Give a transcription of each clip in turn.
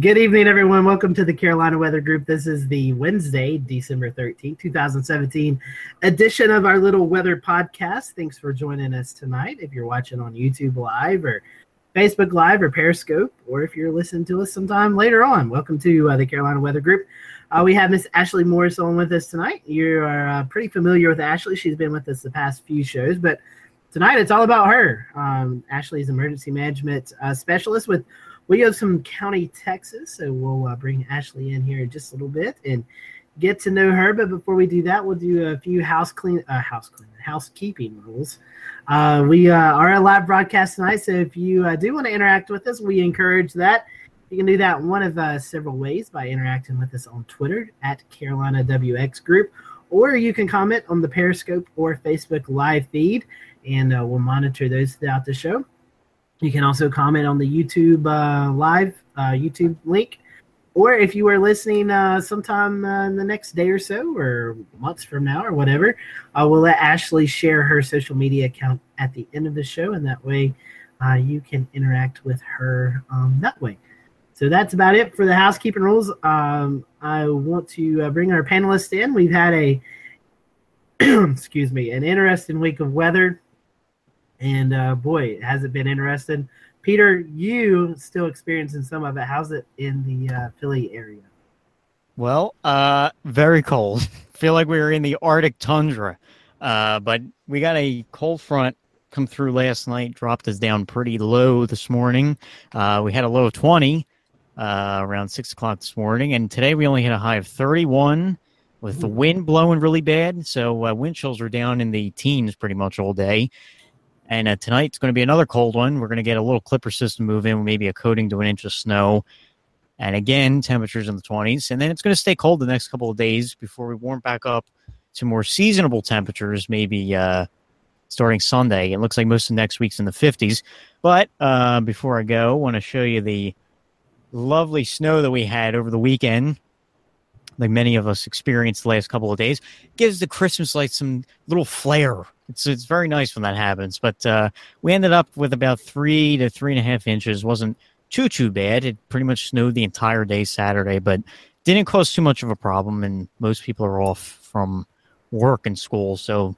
Good evening, everyone. Welcome to the Carolina Weather Group. This is the Wednesday, December 13th, 2017 edition of our little weather podcast. Thanks for joining us tonight. If you're watching on YouTube Live or Facebook Live or Periscope, or if you're listening to us sometime later on, welcome to uh, the Carolina Weather Group. Uh, we have Miss Ashley Morris on with us tonight. You are uh, pretty familiar with Ashley. She's been with us the past few shows, but tonight it's all about her. Um, Ashley's emergency management uh, specialist with Williamson County, Texas. So we'll uh, bring Ashley in here in just a little bit and get to know her. But before we do that, we'll do a few house clean, uh, house clean, housekeeping rules. Uh, we uh, are a live broadcast tonight, so if you uh, do want to interact with us, we encourage that. You can do that one of uh, several ways by interacting with us on Twitter at Carolina WX Group, or you can comment on the Periscope or Facebook live feed, and we'll monitor those throughout the show. You can also comment on the YouTube uh, live uh, YouTube link, or if you are listening uh, sometime uh, in the next day or so, or months from now, or whatever, uh, we'll let Ashley share her social media account at the end of the show, and that way uh, you can interact with her um, that way. So that's about it for the housekeeping rules. Um, I want to bring our panelists in. We've had a excuse me an interesting week of weather and uh, boy, has it been interesting. Peter, you still experiencing some of it. How's it in the uh, Philly area? Well, uh, very cold. Feel like we were in the Arctic tundra. Uh, but we got a cold front come through last night, dropped us down pretty low this morning. Uh, we had a low of 20 uh, around 6 o'clock this morning. And today we only hit a high of 31 with the wind blowing really bad. So uh, wind chills were down in the teens pretty much all day. And uh, tonight's going to be another cold one. We're going to get a little clipper system move in, maybe a coating to an inch of snow. And again, temperatures in the 20s. And then it's going to stay cold the next couple of days before we warm back up to more seasonable temperatures, maybe uh, starting Sunday. It looks like most of next week's in the 50s. But uh, before I go, I want to show you the lovely snow that we had over the weekend like many of us experienced the last couple of days, gives the Christmas lights some little flair. It's it's very nice when that happens. But uh, we ended up with about three to three and a half inches. wasn't too too bad. It pretty much snowed the entire day Saturday, but didn't cause too much of a problem. And most people are off from work and school, so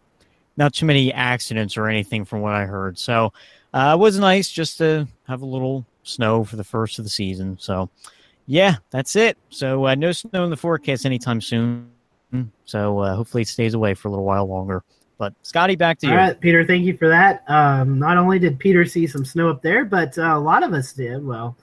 not too many accidents or anything from what I heard. So uh, it was nice just to have a little snow for the first of the season. So yeah, that's it. So uh, no snow in the forecast anytime soon. So uh, hopefully it stays away for a little while longer. But Scotty, back to you. All right, Peter, thank you for that. Um, not only did Peter see some snow up there, but uh, a lot of us did. Well,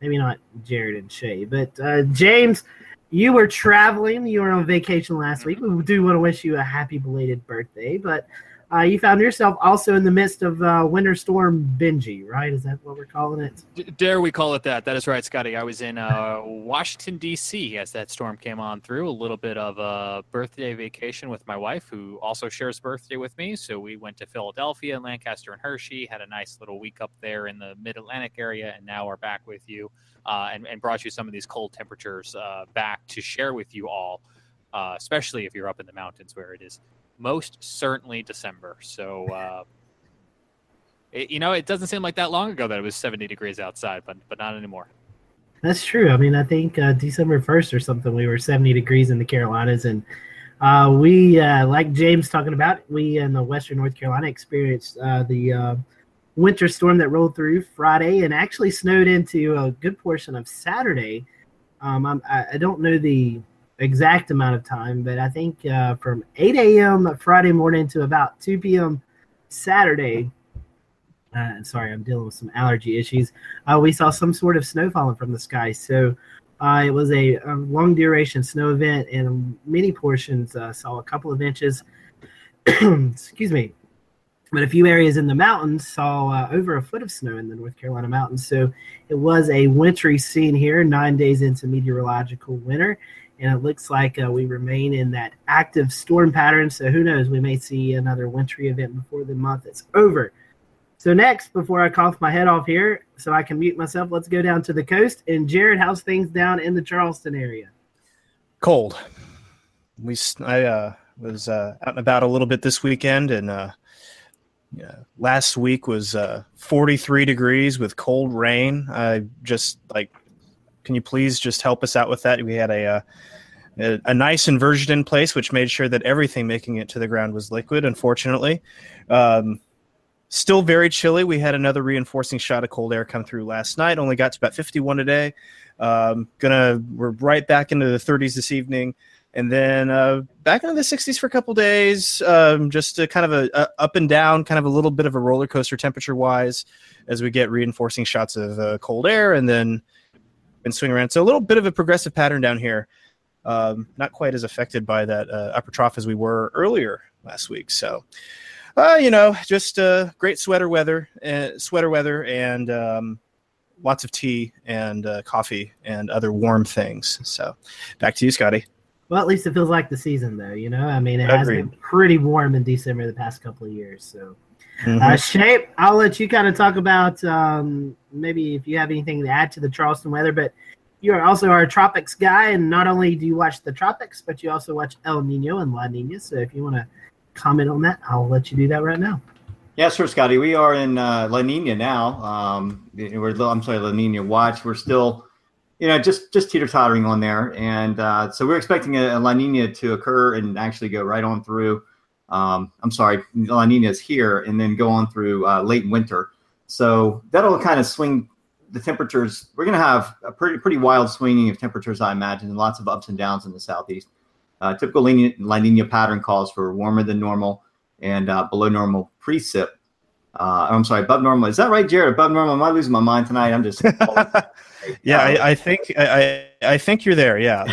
maybe not Jared and Shay, but uh, James, you were traveling. You were on vacation last week. We do want to wish you a happy belated birthday, but uh, you found yourself also in the midst of uh, Winter Storm Benji, right? Is that what we're calling it? Dare we call it that? That is right, Scotty. I was in uh, Washington, D.C. as that storm came on through. A little bit of a birthday vacation with my wife, who also shares birthday with me. So we went to Philadelphia and Lancaster and Hershey, had a nice little week up there in the mid Atlantic area, and now we're back with you uh, and, and, brought you some of these cold temperatures uh, back to share with you all, uh, especially if you're up in the mountains where it is most certainly December. So, uh, it, you know, it doesn't seem like that long ago that it was 70 degrees outside, but but not anymore. That's true. I mean, I think uh, December 1st or something, we were 70 degrees in the Carolinas. And uh, we, uh, like James talking about, we in the Western North Carolina experienced uh, the uh, winter storm that rolled through Friday and actually snowed into a good portion of Saturday. Um, I, I don't know the exact amount of time, but I think uh, from 8 a.m. Friday morning to about 2 p.m. Saturday. Uh, sorry, I'm dealing with some allergy issues. Uh, we saw some sort of snow falling from the sky. So uh, it was a, a, long duration snow event, and many portions uh, saw a couple of inches. Excuse me. But a few areas in the mountains saw uh, over a foot of snow in the North Carolina mountains. So it was a wintry scene here, nine days into meteorological winter and it looks like uh, we remain in that active storm pattern. So who knows? We may see another wintry event before the month is over. So next, before I cough my head off here, so I can mute myself, let's go down to the coast. And Jared, how's things down in the Charleston area? Cold. We I uh, was uh, out and about a little bit this weekend, and uh, yeah, last week was uh, 43 degrees with cold rain. I just like can you please just help us out with that? We had a, uh, a, a nice inversion in place, which made sure that everything making it to the ground was liquid. Unfortunately, um, still very chilly. We had another reinforcing shot of cold air come through last night. Only got to about 51 today. Um, gonna we're right back into the 30s this evening, and then uh, back into the 60s for a couple days. Um, just a kind of a, a, up and down, kind of a little bit of a roller coaster temperature wise, as we get reinforcing shots of uh, cold air, and then and swing around. So a little bit of a progressive pattern down here. Um, not quite as affected by that uh, upper trough as we were earlier last week. So, uh, you know, just uh, great sweater weather, uh, sweater weather, and um, lots of tea and uh, coffee and other warm things. So, back to you, Scotty. Well, at least it feels like the season, though. You know, I mean, it has been pretty warm in December the past couple of years. So, Mhm. uh, Shay, I'll let you kind of talk about um, maybe if you have anything to add to the Charleston weather, but you are also our tropics guy, and not only do you watch the tropics, but you also watch El Nino and La Nina. So, if you want to comment on that, I'll let you do that right now. Yeah, sure, Scotty. We are in uh, La Nina now. Um, we're I'm sorry, La Nina watch. We're still, you know, just just teeter tottering on there, and uh, so we're expecting a, a La Nina to occur and actually go right on through. Um, I'm sorry, La Nina is here, and then go on through uh, late winter. So that'll kind of swing the temperatures. We're going to have a pretty pretty wild swinging of temperatures, I imagine, and lots of ups and downs in the southeast. Uh, typical La Nina, pattern calls for warmer than normal and uh, below normal precip. Uh, I'm sorry, above normal. Is that right, Jared? Above normal? Am I losing my mind tonight? I'm just. yeah, I, I think I, I I think you're there. Yeah.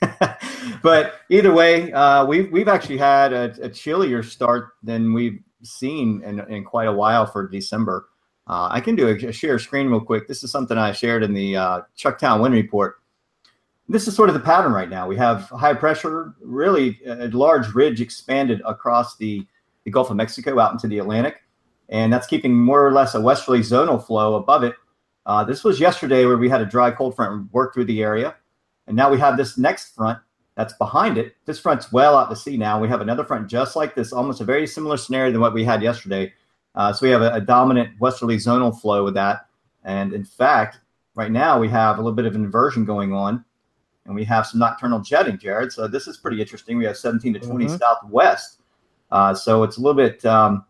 but either way, uh, we've we've actually had a, a chillier start than we've seen in, in quite a while for December. Uh, I can do a, a share screen real quick. This is something I shared in the uh, Chucktown Wind Report. This is sort of the pattern right now. We have high pressure, really a large ridge expanded across the, the Gulf of Mexico out into the Atlantic, and that's keeping more or less a westerly zonal flow above it. Uh, this was yesterday where we had a dry cold front work through the area, and now we have this next front that's behind it. This front's well out to sea now. We have another front just like this, almost a very similar scenario than what we had yesterday. Uh, so we have a, a dominant westerly zonal flow with that. And in fact, right now we have a little bit of inversion going on, and we have some nocturnal jetting, Jared. So this is pretty interesting. We have 17 to 20 Mhm. southwest. Uh, so it's a little bit, um,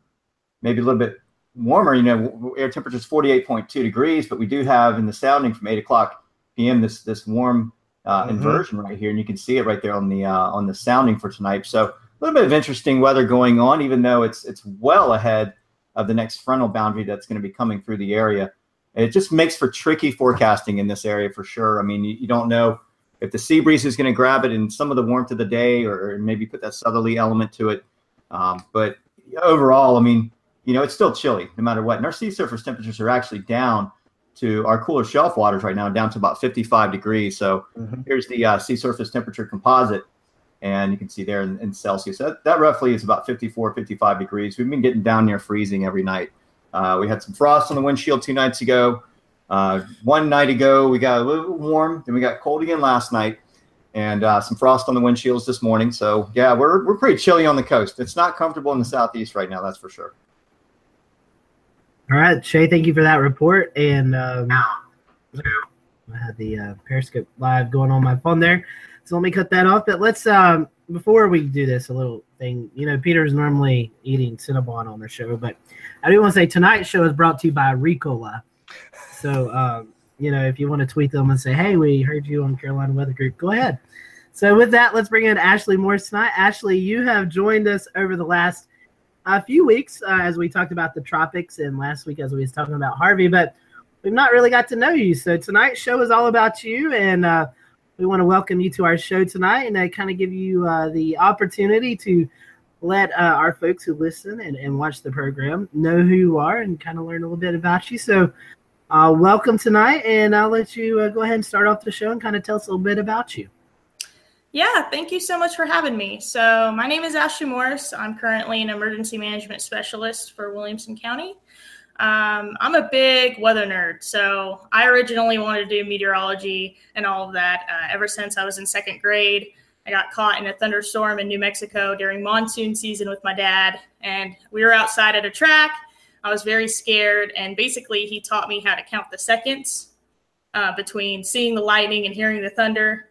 maybe a little bit warmer. You know, air temperature is 48.2 degrees, but we do have in the sounding from 8 o'clock p.m. this this warm uh, Mhm. inversion right here, and you can see it right there on the uh, on the sounding for tonight. So a little bit of interesting weather going on, even though it's it's well ahead of the next frontal boundary that's going to be coming through the area. It just makes for tricky forecasting in this area for sure. I mean, you, you don't know if the sea breeze is going to grab it in some of the warmth of the day, or, or maybe put that southerly element to it. Um, but overall, I mean, you know, it's still chilly no matter what. And our sea surface temperatures are actually down to our cooler shelf waters right now, down to about 55 degrees. So Mhm. here's the uh, sea surface temperature composite. And you can see there in, in Celsius, that, that roughly is about 54, 55 degrees. We've been getting down near freezing every night. Uh, we had some frost on the windshield two nights ago. Uh, one night ago, we got a little warm. Then we got cold again last night, and uh, some frost on the windshields this morning. So yeah, we're we're pretty chilly on the coast. It's not comfortable in the southeast right now, that's for sure. All right, Shay, thank you for that report. And um, I had the uh, Periscope live going on my phone there, so let me cut that off. But let's um, before we do this, a little thing. You know, Peter's normally eating Cinnabon on the show, but I do want to say tonight's show is brought to you by Ricola. So um, you know, if you want to tweet them and say, "Hey, we heard you on Carolina Weather Group," go ahead. So with that, let's bring in Ashley Morris tonight. Ashley, you have joined us over the last a few weeks uh, as we talked about the tropics, and last week as we was talking about Harvey, but we've not really got to know you. So tonight's show is all about you, and uh, we want to welcome you to our show tonight, and uh, kind of give you uh, the opportunity to let uh, our folks who listen and, and watch the program know who you are and kind of learn a little bit about you. So. Uh, welcome tonight, and I'll let you uh, go ahead and start off the show and kind of tell us a little bit about you. Yeah, thank you so much for having me. So, my name is Ashley Morris. I'm currently an emergency management specialist for Williamson County. Um, I'm a big weather nerd, so I originally wanted to do meteorology and all of that uh, ever since I was in second grade. I got caught in a thunderstorm in New Mexico during monsoon season with my dad, and we were outside at a track. I was very scared, and basically, he taught me how to count the seconds uh, between seeing the lightning and hearing the thunder.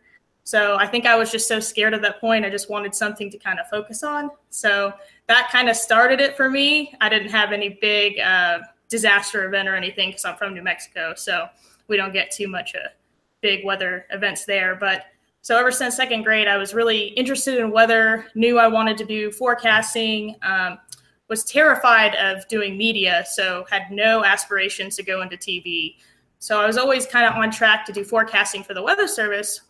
So I think I was just so scared at that point. I just wanted something to kind of focus on. So that kind of started it for me. I didn't have any big uh, disaster event or anything because I'm from New Mexico. So we don't get too much uh, big weather events there. But so ever since second grade, I was really interested in weather, knew I wanted to do forecasting, um, was terrified of doing media, so had no aspirations to go into TV. So I was always kind of on track to do forecasting for the Weather Service.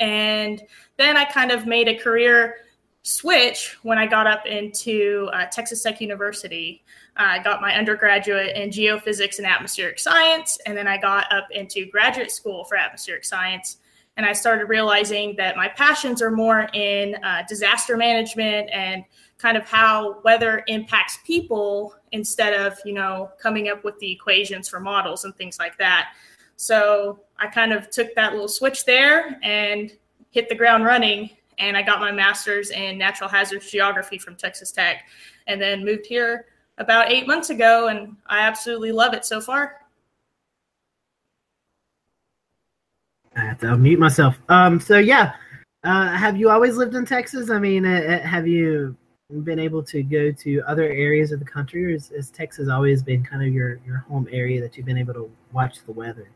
And then I kind of made a career switch when I got up into uh, Texas Tech University. I got my undergraduate in geophysics and atmospheric science, and then I got up into graduate school for atmospheric science. And I started realizing that my passions are more in uh, disaster management and kind of how weather impacts people instead of you know coming up with the equations for models and things like that so i kind of took that little switch there and hit the ground running and i got my master's in natural hazards geography from texas tech and then moved here about eight months ago and i absolutely love it so far. I have to unmute myself. Um so yeah uh, have you always lived in texas? I mean uh, uh have you been able to go to other areas of the country, or has, Texas always been kind of your, your home area that you've been able to watch the weather?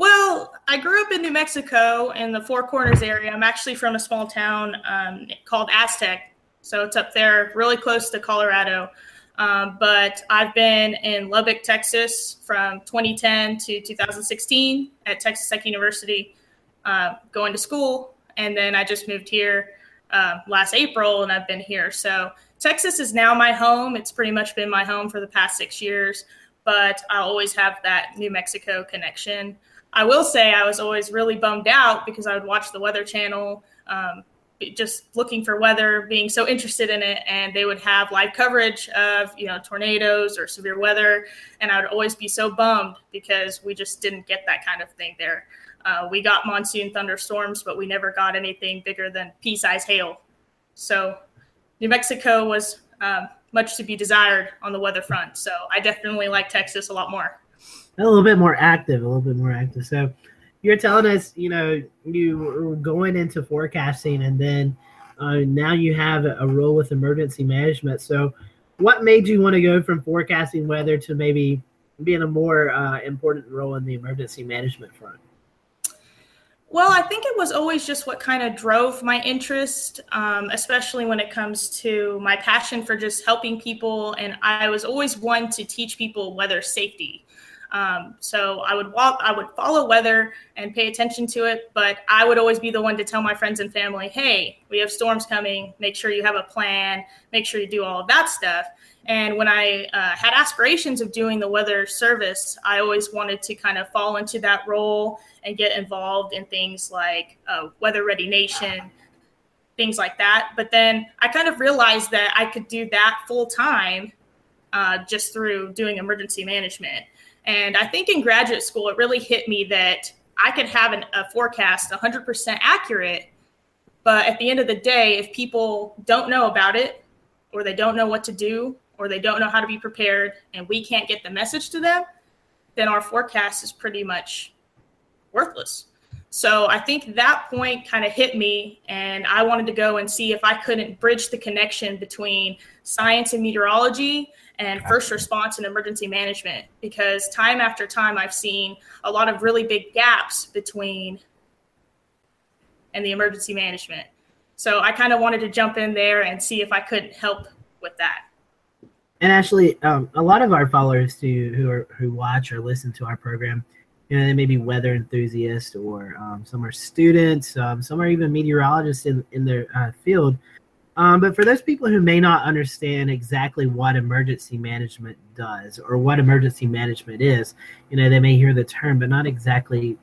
Well, I grew up in New Mexico in the Four Corners area. I'm actually from a small town um, called Aztec. So it's up there, really close to Colorado. Um, but I've been in Lubbock, Texas from 2010 to 2016 at Texas Tech University, uh, going to school. And then I just moved here uh, last April, and I've been here. So Texas is now my home. It's pretty much been my home for the past six years, but I always have that New Mexico connection. I will say I was always really bummed out because I would watch the Weather Channel, um, just looking for weather, being so interested in it, and they would have live coverage of you know tornadoes or severe weather, and I would always be so bummed because we just didn't get that kind of thing there. Uh, we got monsoon thunderstorms, but we never got anything bigger than pea-sized hail. So New Mexico was um, much to be desired on the weather front. So I definitely like Texas a lot more. A little bit more active, a little bit more active. So you're telling us, you know, you were going into forecasting and then uh, now you have a role with emergency management. So what made you want to go from forecasting weather to maybe being a more uh, important role in the emergency management front? Well, I think it was always just what kind of drove my interest, um, especially when it comes to my passion for just helping people. And I was always one to teach people weather safety. Um, so I would walk, I would follow weather and pay attention to it, but I would always be the one to tell my friends and family, "Hey, we have storms coming. Make sure you have a plan. Make sure you do all of that stuff." And when I uh, had aspirations of doing the weather service, I always wanted to kind of fall into that role and get involved in things like uh, Weather Ready Nation, things like that. But then I kind of realized that I could do that full time uh, just through doing emergency management. And I think in graduate school, it really hit me that I could have an, a forecast 100% accurate. But at the end of the day, if people don't know about it, or they don't know what to do, or they don't know how to be prepared, and we can't get the message to them, then our forecast is pretty much worthless. So I think that point kind of hit me, and I wanted to go and see if I couldn't bridge the connection between science and meteorology and first response and emergency management. Because time after time, I've seen a lot of really big gaps between and the emergency management. So I kind of wanted to jump in there and see if I could help with that. And actually, um, a lot of our followers who who are, who watch or listen to our program you know, they may be weather enthusiasts or um, some are students, um, some are even meteorologists in, in their uh, field. Um, but for those people who may not understand exactly what emergency management does or what emergency management is, you know, they may hear the term, but not exactly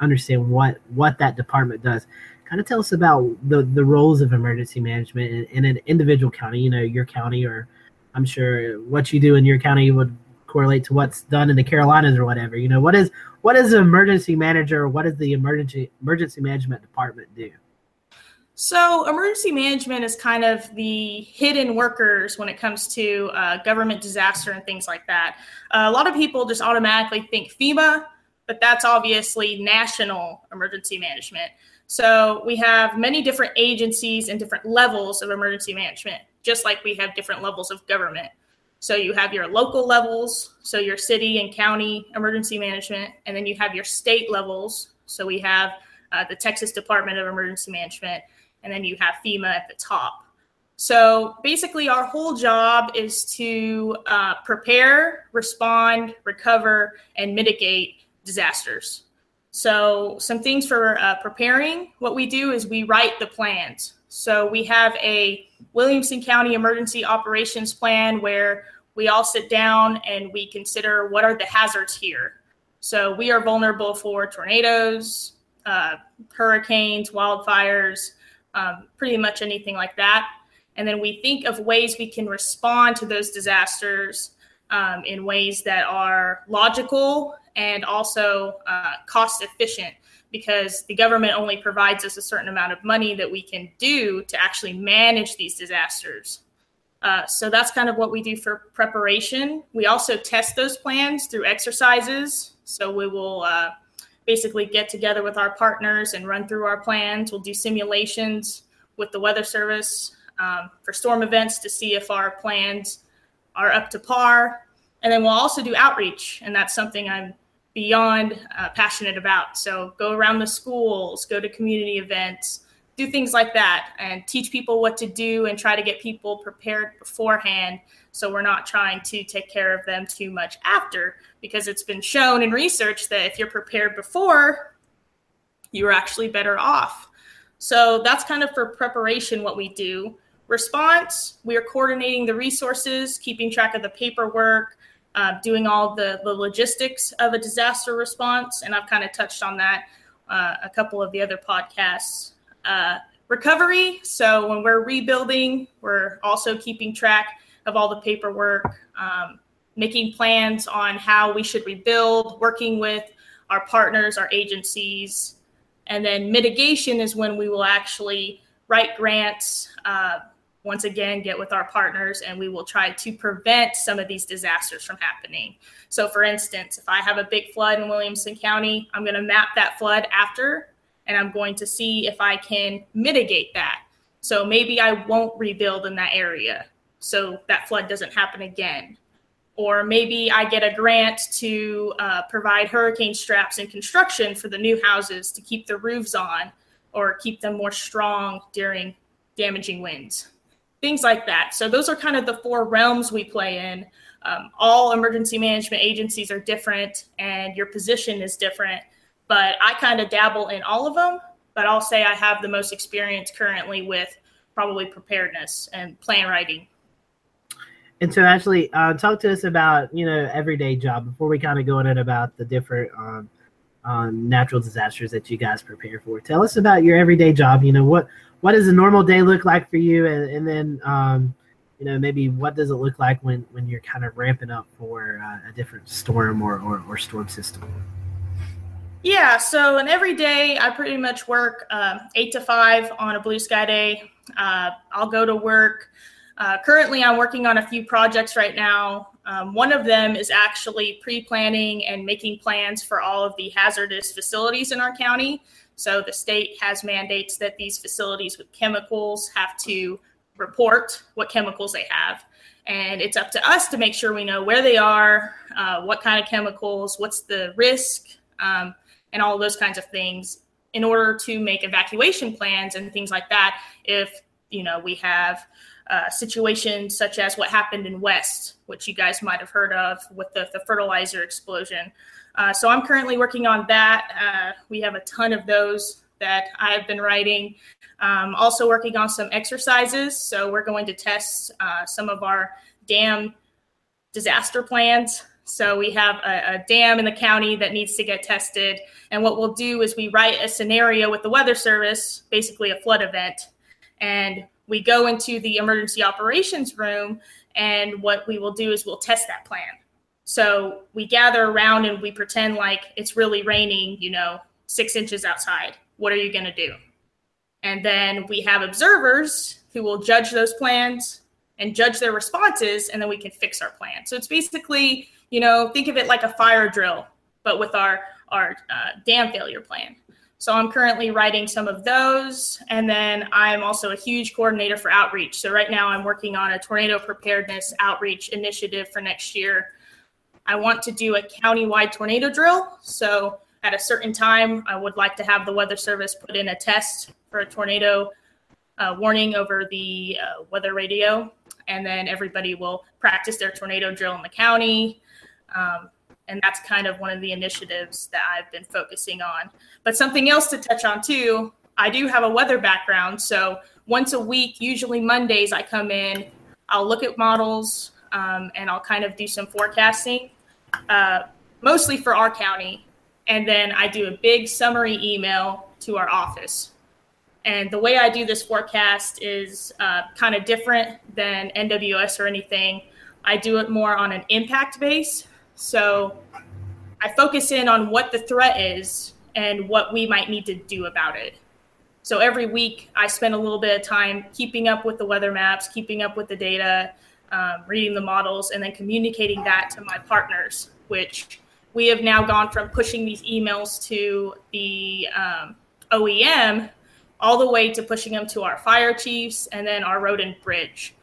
understand what, what that department does. Kind of tell us about the, the roles of emergency management in, in an individual county, you know, your county, or I'm sure what you do in your county would correlate to what's done in the Carolinas or whatever. You know, what is what is an emergency manager? What does the emergency emergency management department do? So, emergency management is kind of the hidden workers when it comes to uh, government disaster and things like that. Uh, a lot of people just automatically think FEMA, but that's obviously national emergency management. So we have many different agencies and different levels of emergency management, just like we have different levels of government. So you have your local levels, so your city and county emergency management, and then you have your state levels. So we have uh, the Texas Department of Emergency Management, and then you have FEMA at the top. So basically, our whole job is to uh, prepare, respond, recover, and mitigate disasters. So, some things for uh, preparing what we do is we write the plans. So, we have a Williamson County Emergency Operations Plan where we all sit down and we consider what are the hazards here. So, we are vulnerable for tornadoes, uh, hurricanes, wildfires, um, pretty much anything like that. And then we think of ways we can respond to those disasters um, in ways that are logical and also uh, cost efficient because the government only provides us a certain amount of money that we can do to actually manage these disasters. Uh, so that's kind of what we do for preparation. We also test those plans through exercises. So we will uh, basically get together with our partners and run through our plans. We'll do simulations with the Weather Service um, for storm events to see if our plans are up to par. And then we'll also do outreach, and that's something I'm beyond uh, passionate about. So go around the schools, go to community events, do things like that, and teach people what to do and try to get people prepared beforehand. So we're not trying to take care of them too much after, because it's been shown in research that if you're prepared before, you're actually better off. So that's kind of for preparation what we do. Response, we are coordinating the resources, keeping track of the paperwork, uh, doing all the, the logistics of a disaster response. And I've kind of touched on that uh, a couple of the other podcasts. Uh, recovery. So when we're rebuilding, we're also keeping track of all the paperwork, um, making plans on how we should rebuild, working with our partners, our agencies. And then mitigation is when we will actually write grants, uh, once again get with our partners and we will try to prevent some of these disasters from happening. So, for instance, if I have a big flood in Williamson County, I'm going to map that flood after and I'm going to see if I can mitigate that. So, maybe I won't rebuild in that area so that flood doesn't happen again. Or maybe I get a grant to uh, provide hurricane straps and construction for the new houses to keep the roofs on or keep them more strong during damaging winds things like that. So those are kind of the four realms we play in. Um, all emergency management agencies are different, and your position is different. But I kind of dabble in all of them. But I'll say I have the most experience currently with probably preparedness and plan writing. And so, Ashley, uh, talk to us about you know everyday job before we kind of go in it about the different um, um, natural disasters that you guys prepare for. Tell us about your everyday job. You know what what does a normal day look like for you, and, and then um, you know maybe what does it look like when when you're kind of ramping up for uh, a different storm or, or, or storm system. Yeah, so an every day I pretty much work uh, eight to five on a blue sky day. Uh, I'll go to work. Uh, currently, I'm working on a few projects right now. Um, one of them is actually pre planning and making plans for all of the hazardous facilities in our county. So the state has mandates that these facilities with chemicals have to report what chemicals they have. And it's up to us to make sure we know where they are, uh, what kind of chemicals, what's the risk, um, and all those kinds of things in order to make evacuation plans and things like that. If, you know, we have uh, situations such as what happened in West, which you guys might have heard of with the, the fertilizer explosion. Uh, so I'm currently working on that. Uh, we have a ton of those that I've been writing. Um, also working on some exercises. So we're going to test uh, some of our dam disaster plans. So we have a, a, dam in the county that needs to get tested. And what we'll do is we write a scenario with the Weather Service, basically a flood event. And we go into the emergency operations room. And what we will do is we'll test that plan. So we gather around and we pretend like it's really raining, you know, six inches outside. What are you going to do? And then we have observers who will judge those plans and judge their responses, and then we can fix our plan. So it's basically, you know, think of it like a fire drill, but with our our uh, dam failure plan. So I'm currently writing some of those. And then I'm also a huge coordinator for outreach. So right now I'm working on a tornado preparedness outreach initiative for next year. I want to do a county-wide tornado drill. So at a certain time, I would like to have the Weather Service put in a test for a tornado uh, warning over the uh, weather radio. And then everybody will practice their tornado drill in the county. Um, and that's kind of one of the initiatives that I've been focusing on. But something else to touch on too, I do have a weather background. So once a week, usually Mondays, I come in, I'll look at models, um, and I'll kind of do some forecasting, uh, mostly for our county. And then I do a big summary email to our office. And the way I do this forecast is uh, kind of different than NWS or anything. I do it more on an impact base. So I focus in on what the threat is and what we might need to do about it. So every week, I spend a little bit of time keeping up with the weather maps, keeping up with the data, um, reading the models, and then communicating that to my partners, which we have now gone from pushing these emails to the um, OEM all the way to pushing them to our fire chiefs and then our road and bridge.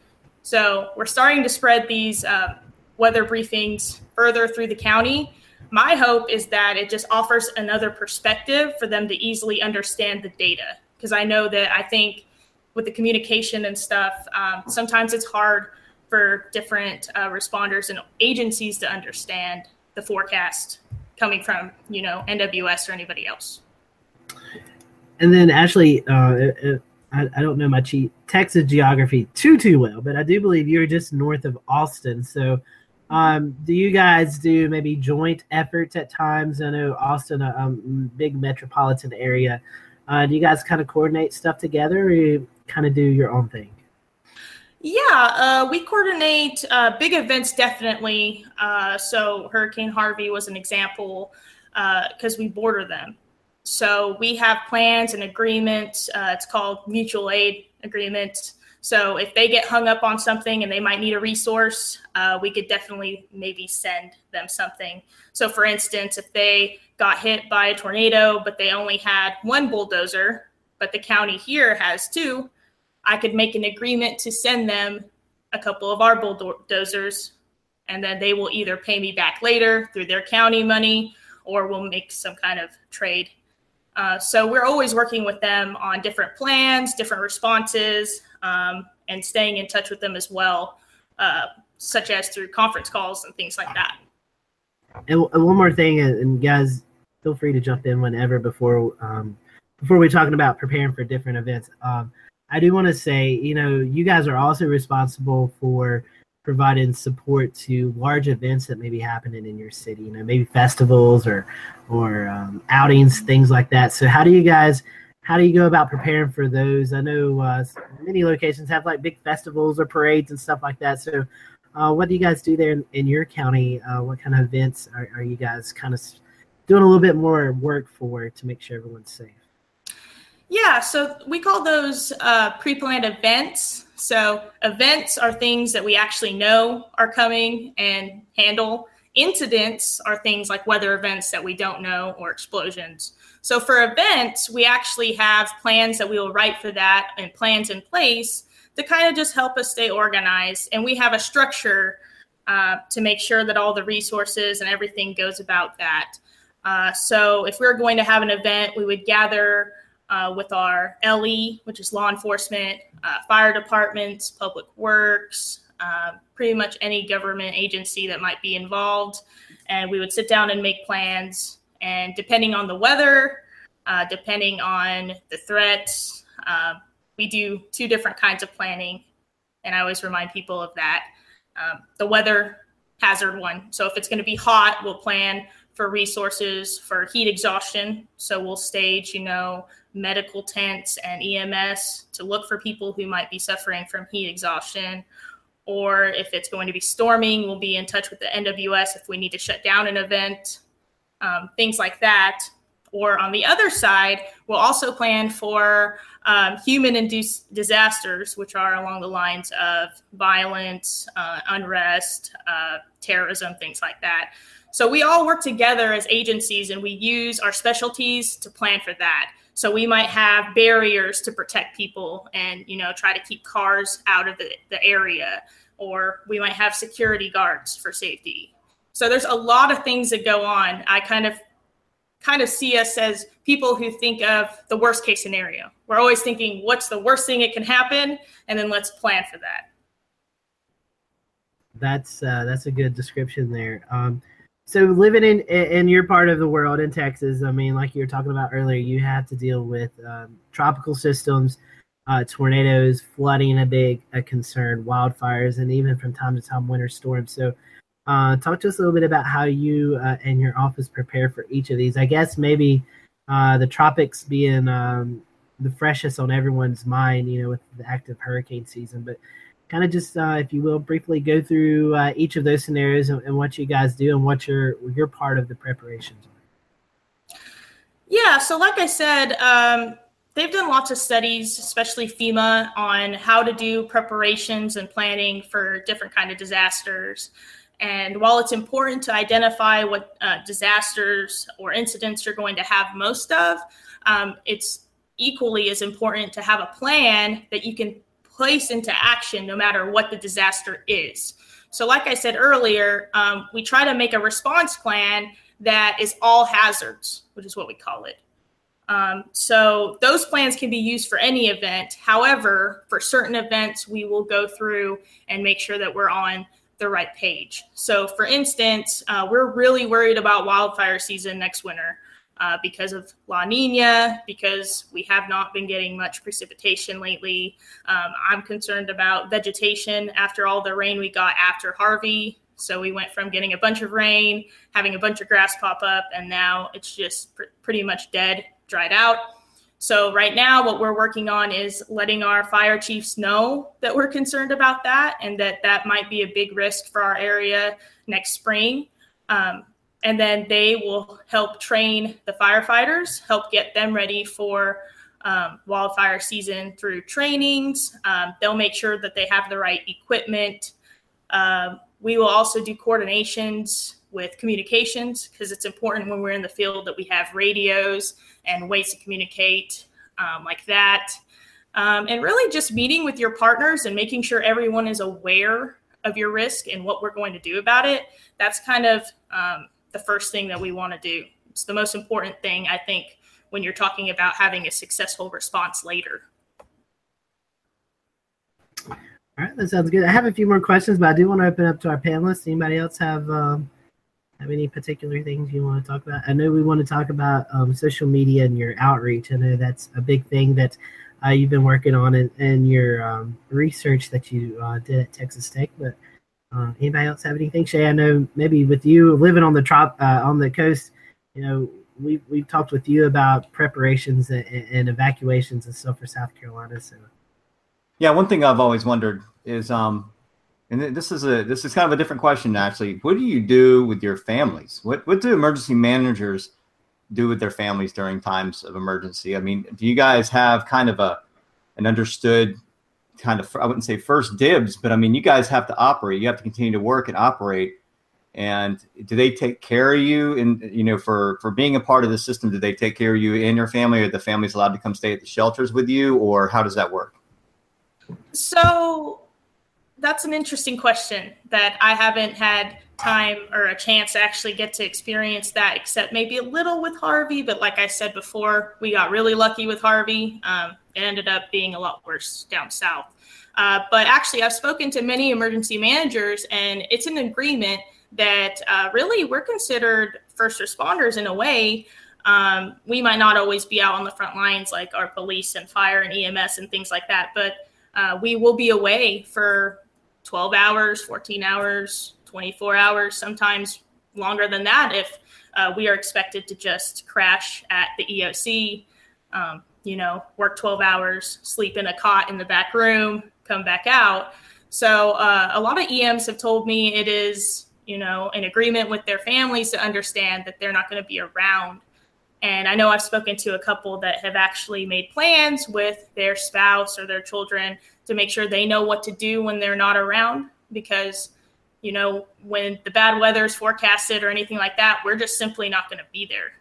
So we're starting to spread these uh, weather briefings further through the county. My hope is that it just offers another perspective for them to easily understand the data. Because I know that I think with the communication and stuff, um, sometimes it's hard for different uh, responders and agencies to understand the forecast coming from, you know, NWS or anybody else. And then Ashley, uh, it, I, I, don't know my Texas geography too too well, but I do believe you're just north of Austin. So um, do you guys do maybe joint efforts at times? I know Austin, a um, big metropolitan area. Uh, do you guys kind of coordinate stuff together, or you kind of do your own thing? Yeah, uh, we coordinate uh, big events definitely. Uh, so Hurricane Harvey was an example because uh, we border them. So we have plans and agreements. Uh, it's called mutual aid agreements so if they get hung up on something and they might need a resource, uh, we could definitely maybe send them something. So for instance, if they got hit by a tornado, but they only had one bulldozer, but the county here has two, I could make an agreement to send them a couple of our bulldozers, and then they will either pay me back later through their county money or we'll make some kind of trade. Uh, so we're always working with them on different plans, different responses, um, and staying in touch with them as well, uh, such as through conference calls and things like that. And, one more thing, and guys, feel free to jump in whenever before um, before we're talking about preparing for different events. Um, I do want to say, you know, you guys are also responsible for providing support to large events that may be happening in your city. You know, maybe festivals or or um, outings, things like that. So, how do you guys how do you go about preparing for those? I know uh, many locations have like big festivals or parades and stuff like that. So, uh, what do you guys do there in, in your county? Uh, what kind of events are, are you guys kind of doing a little bit more work for to make sure everyone's safe? Yeah, so we call those uh, pre planned events. So, events are things that we actually know are coming and handle. Incidents are things like weather events that we don't know or explosions. So for events, we actually have plans that we will write for that and plans in place to kind of just help us stay organized. And we have a structure uh, to make sure that all the resources and everything goes about that. Uh, so if we we're going to have an event, we would gather uh, with our LE, which is law enforcement, uh, fire departments, public works, uh, pretty much any government agency that might be involved. And we would sit down and make plans and depending on the weather, uh, depending on the threats, uh, we do two different kinds of planning. And I always remind people of that. Um, the weather hazard one. So if it's going to be hot, we'll plan for resources for heat exhaustion. So we'll stage, you know, medical tents and EMS to look for people who might be suffering from heat exhaustion. Or if it's going to be storming, we'll be in touch with the NWS if we need to shut down an event um, things like that. Or on the other side, we'll also plan for um, human induced disasters, which are along the lines of violence, uh, unrest, uh, terrorism, things like that. So we all work together as agencies and we use our specialties to plan for that. So we might have barriers to protect people and, you know, try to keep cars out of the, the area, or we might have security guards for safety. So there's a lot of things that go on. I kind of kind of see us as people who think of the worst case scenario. We're always thinking, what's the worst thing that can happen? And then let's plan for that. That's uh, that's a good description there. Um, so living in in your part of the world in Texas, I mean, like you were talking about earlier, you have to deal with um, tropical systems, uh, tornadoes, flooding, a big a concern, wildfires, and even from time to time winter storms. So, uh, talk to us a little bit about how you uh, and your office prepare for each of these. I guess maybe uh, the tropics being um, the freshest on everyone's mind, you know, with the active hurricane season, but kind of just, uh, if you will, briefly go through uh, each of those scenarios and, and, what you guys do and what your your part of the preparations are. Yeah, so like I said, um, they've done lots of studies, especially FEMA, on how to do preparations and planning for different kind of disasters. And while it's important to identify what uh, disasters or incidents you're going to have most of, um, it's equally as important to have a plan that you can place into action no matter what the disaster is. So, like I said earlier, um, we try to make a response plan that is all hazards, which is what we call it. Um, so, those plans can be used for any event. However, for certain events, we will go through and make sure that we're on the right page. So, for instance, uh, we're really worried about wildfire season next winter uh, because of La Nina, because we have not been getting much precipitation lately. Um, I'm concerned about vegetation after all the rain we got after Harvey. So we went from getting a bunch of rain, having a bunch of grass pop up, and now it's just pr- pretty much dead, dried out. So right now, what we're working on is letting our fire chiefs know that we're concerned about that and that that might be a big risk for our area next spring. Um, and then they will help train the firefighters, help get them ready for um, wildfire season through trainings. Um, they'll make sure that they have the right equipment. Uh, we will also do coordinations with communications because it's important when we're in the field that we have radios and ways to communicate um, like that. Um, and really just meeting with your partners and making sure everyone is aware of your risk and what we're going to do about it. That's kind of um, the first thing that we want to do. It's the most important thing, I think, when you're talking about having a successful response later. All right, that sounds good. I have a few more questions, but I do want to open up to our panelists. Anybody else have um, have any particular things you want to talk about? I know we want to talk about um, social media and your outreach. I know that's a big thing that uh, you've been working on in your um, research that you uh, did at Texas Tech. But uh, anybody else have anything? Shay, I know maybe with you living on the trop uh, on the coast, you know, we've we've talked with you about preparations and, and, evacuations and stuff for South Carolina. So, yeah, one thing I've always wondered is, um, and this is a this is kind of a different question actually. What do you do with your families? What what do emergency managers do with their families during times of emergency? I mean, do you guys have kind of a an understood kind of I wouldn't say first dibs, but I mean you guys have to operate. You have to continue to work and operate. And do they take care of you? And you know, for for being a part of the system, do they take care of you and your family, or the family's allowed to come stay at the shelters with you, or how does that work? So that's an interesting question that I haven't had time or a chance to actually get to experience that, except maybe a little with Harvey. But like I said before, we got really lucky with Harvey. Um, it ended up being a lot worse down south. Uh, but actually, I've spoken to many emergency managers, and it's an agreement that uh, really we're considered first responders in a way. Um, we might not always be out on the front lines like our police and fire and EMS and things like that, but uh, we will be away for 12 hours, 14 hours, 24 hours, sometimes longer than that if uh, we are expected to just crash at the EOC. Um, you know, work 12 hours, sleep in a cot in the back room, come back out. So uh, a lot of EMs have told me it is, you know, an agreement with their families to understand that they're not going to be around. And I know I've spoken to a couple that have actually made plans with their spouse or their children to make sure they know what to do when they're not around because you know, when the bad weather is forecasted or anything like that, we're just simply not going to be there.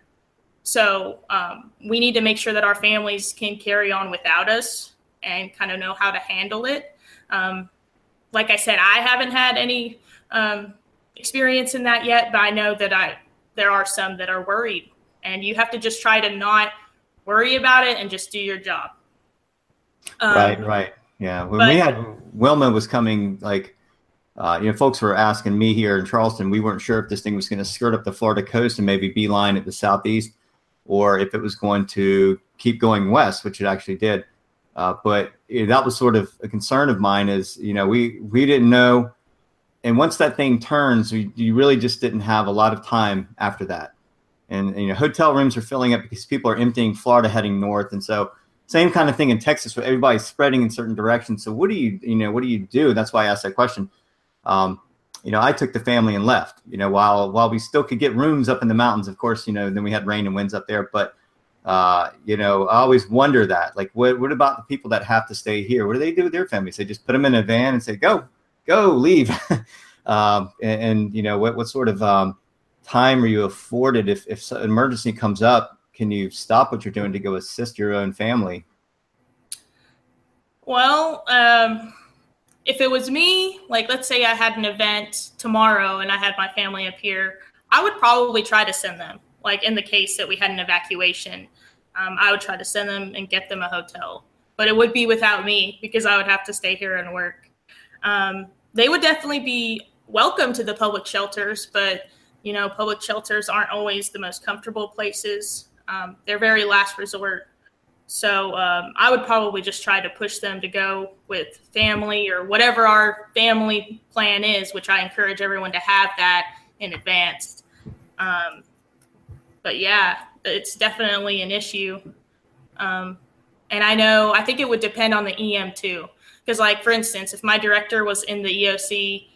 So um, we need to make sure that our families can carry on without us and kind of know how to handle it. Um, like I said, I haven't had any um, experience in that yet, but I know that I there are some that are worried, and you have to just try to not worry about it and just do your job. Um, right, right, yeah. When but, we had Wilma was coming, like uh, you know, folks were asking me here in Charleston. We weren't sure if this thing was going to skirt up the Florida coast and maybe beeline at the southeast, or if it was going to keep going west, which it actually did. Uh, but you know, that was sort of a concern of mine. Is you know we we didn't know and once that thing turns, you, you really just didn't have a lot of time after that. And, and, you know, hotel rooms are filling up because people are emptying Florida heading north. And so same kind of thing in Texas where everybody's spreading in certain directions. So what do you, you know, what do you do? That's why I asked that question. Um, you know, I took the family and left, you know, while, while we still could get rooms up in the mountains, of course, you know, then we had rain and winds up there, but, uh, you know, I always wonder that, like, what, what about the people that have to stay here? What do they do with their families? They just put them in a van and say, go, go, leave. um, and, and, you know, what, what sort of um, time are you afforded if, if an emergency comes up? Can you stop what you're doing to go assist your own family? Well, um, if it was me, like let's say I had an event tomorrow and I had my family up here, I would probably try to send them. Like in the case that we had an evacuation, um, I would try to send them and get them a hotel. But it would be without me because I would have to stay here and work. Um, they would definitely be welcome to the public shelters, but you know, public shelters aren't always the most comfortable places. Um, they're very last resort. So um, I would probably just try to push them to go with family or whatever our family plan is, which I encourage everyone to have that in advance. Um, but yeah, it's definitely an issue. Um, and I know, I think it would depend on the EM too. Because, like, for instance, if my director was in the EOC,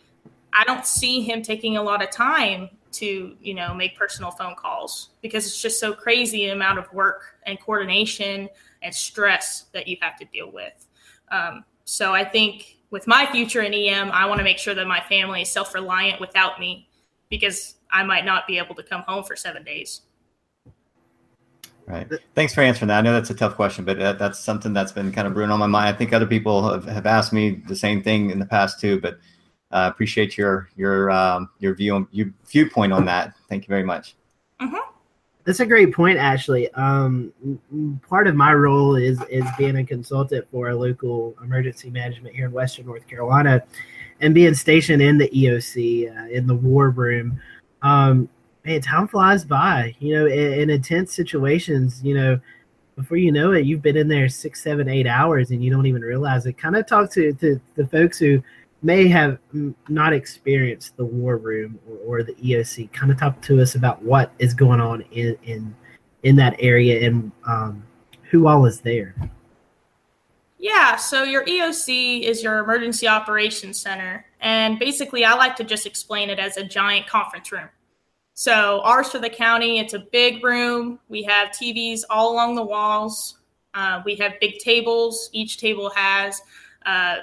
I don't see him taking a lot of time to, you know, make personal phone calls because it's just so crazy the amount of work and coordination and stress that you have to deal with. Um, so I think with my future in EM, I want to make sure that my family is self reliant without me because I might not be able to come home for seven days. Right. Thanks for answering that. I know that's a tough question, but that, that's something that's been kind of brewing on my mind. I think other people have, have asked me the same thing in the past too, but uh, appreciate your your um, your view on, your viewpoint on that. Thank you very much. Mm-hmm. That's a great point, Ashley. Um, part of my role is is being a consultant for a local emergency management here in Western North Carolina, and being stationed in the EOC uh, in the war room. Um, man, time flies by. You know, in, in, intense situations, you know, before you know it, you've been in there six, seven, eight hours, and you don't even realize it. Kind of talk to, to the folks who may have not experienced the war room or, or the EOC. Kind of talk to us about what is going on in in in that area and um, who all is there. Yeah, so your EOC is your Emergency Operations Center. And basically, I like to just explain it as a giant conference room. So ours for the county, it's a big room. We have TVs all along the walls. Uh, we have big tables. Each table has uh,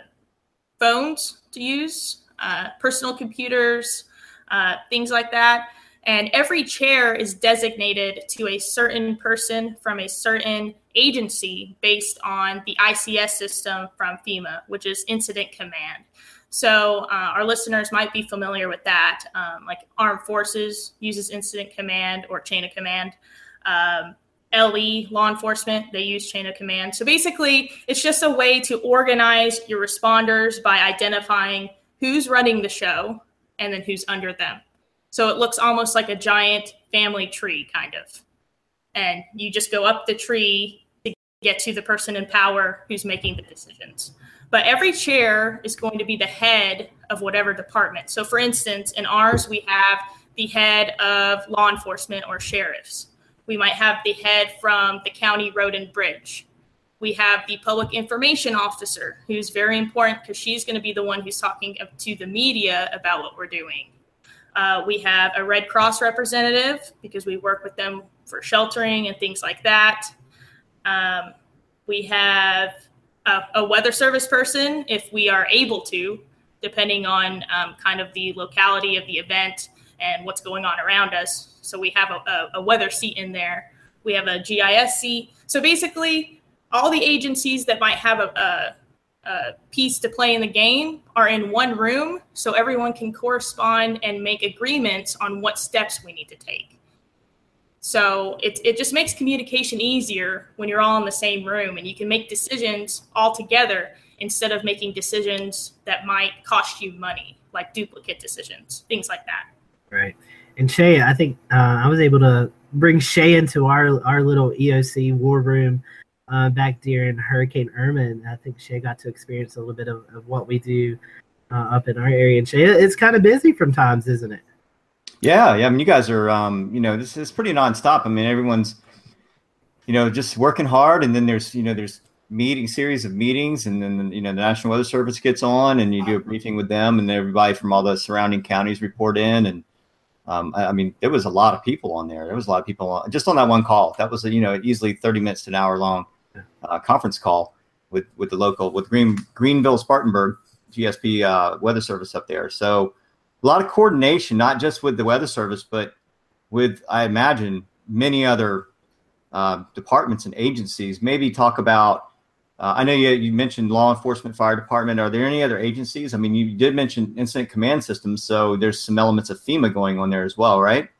phones to use, uh, personal computers, uh, things like that. And every chair is designated to a certain person from a certain agency based on the ICS system from FEMA, which is Incident Command. So uh, our listeners might be familiar with that. Um, like Armed Forces uses Incident Command or Chain of Command. Um, LE, law enforcement, they use chain of command. So basically, it's just a way to organize your responders by identifying who's running the show and then who's under them. So it looks almost like a giant family tree, kind of. And you just go up the tree to get to the person in power who's making the decisions. But every chair is going to be the head of whatever department. So, for instance, in ours, we have the head of law enforcement or sheriffs. We might have the head from the county road and bridge. We have the public information officer, who's very important because she's going to be the one who's talking to the media about what we're doing. Uh, we have a Red Cross representative because we work with them for sheltering and things like that. Um, we have a, a, weather service person if we are able to. depending on um, kind of the locality of the event and what's going on around us. So we have a, a, a weather seat in there. We have a GIS seat. So basically, all the agencies that might have a, a, a piece to play in the game are in one room, so everyone can correspond and make agreements on what steps we need to take. So it, it just makes communication easier when you're all in the same room and you can make decisions all together instead of making decisions that might cost you money, like duplicate decisions, things like that. Right. And Shay, I think uh, I was able to bring Shay into our our little EOC war room uh, back during Hurricane Irma. And I think Shay got to experience a little bit of, of what we do uh, up in our area. And Shay, it's kind of busy from times, isn't it? Yeah, yeah. I mean, you guys are, um, you know, this is pretty nonstop. I mean, everyone's, you know, just working hard, and then there's, you know, there's meeting series of meetings, and then you know, the National Weather Service gets on, and you do a briefing with them, and everybody from all the surrounding counties report in, and um, I, I, mean, there was a lot of people on there. There was a lot of people on, just on that one call. That was, a, you know, easily 30 minutes to an hour long uh, conference call with with the local with Green Greenville Spartanburg GSP uh, Weather Service up there. So a lot of coordination, not just with the Weather Service, but with I imagine many other uh, departments and agencies. Maybe talk about. Uh, I know you, you mentioned law enforcement, fire department. Are there any other agencies? I mean, you did mention incident command systems, so there's some elements of FEMA going on there as well, right?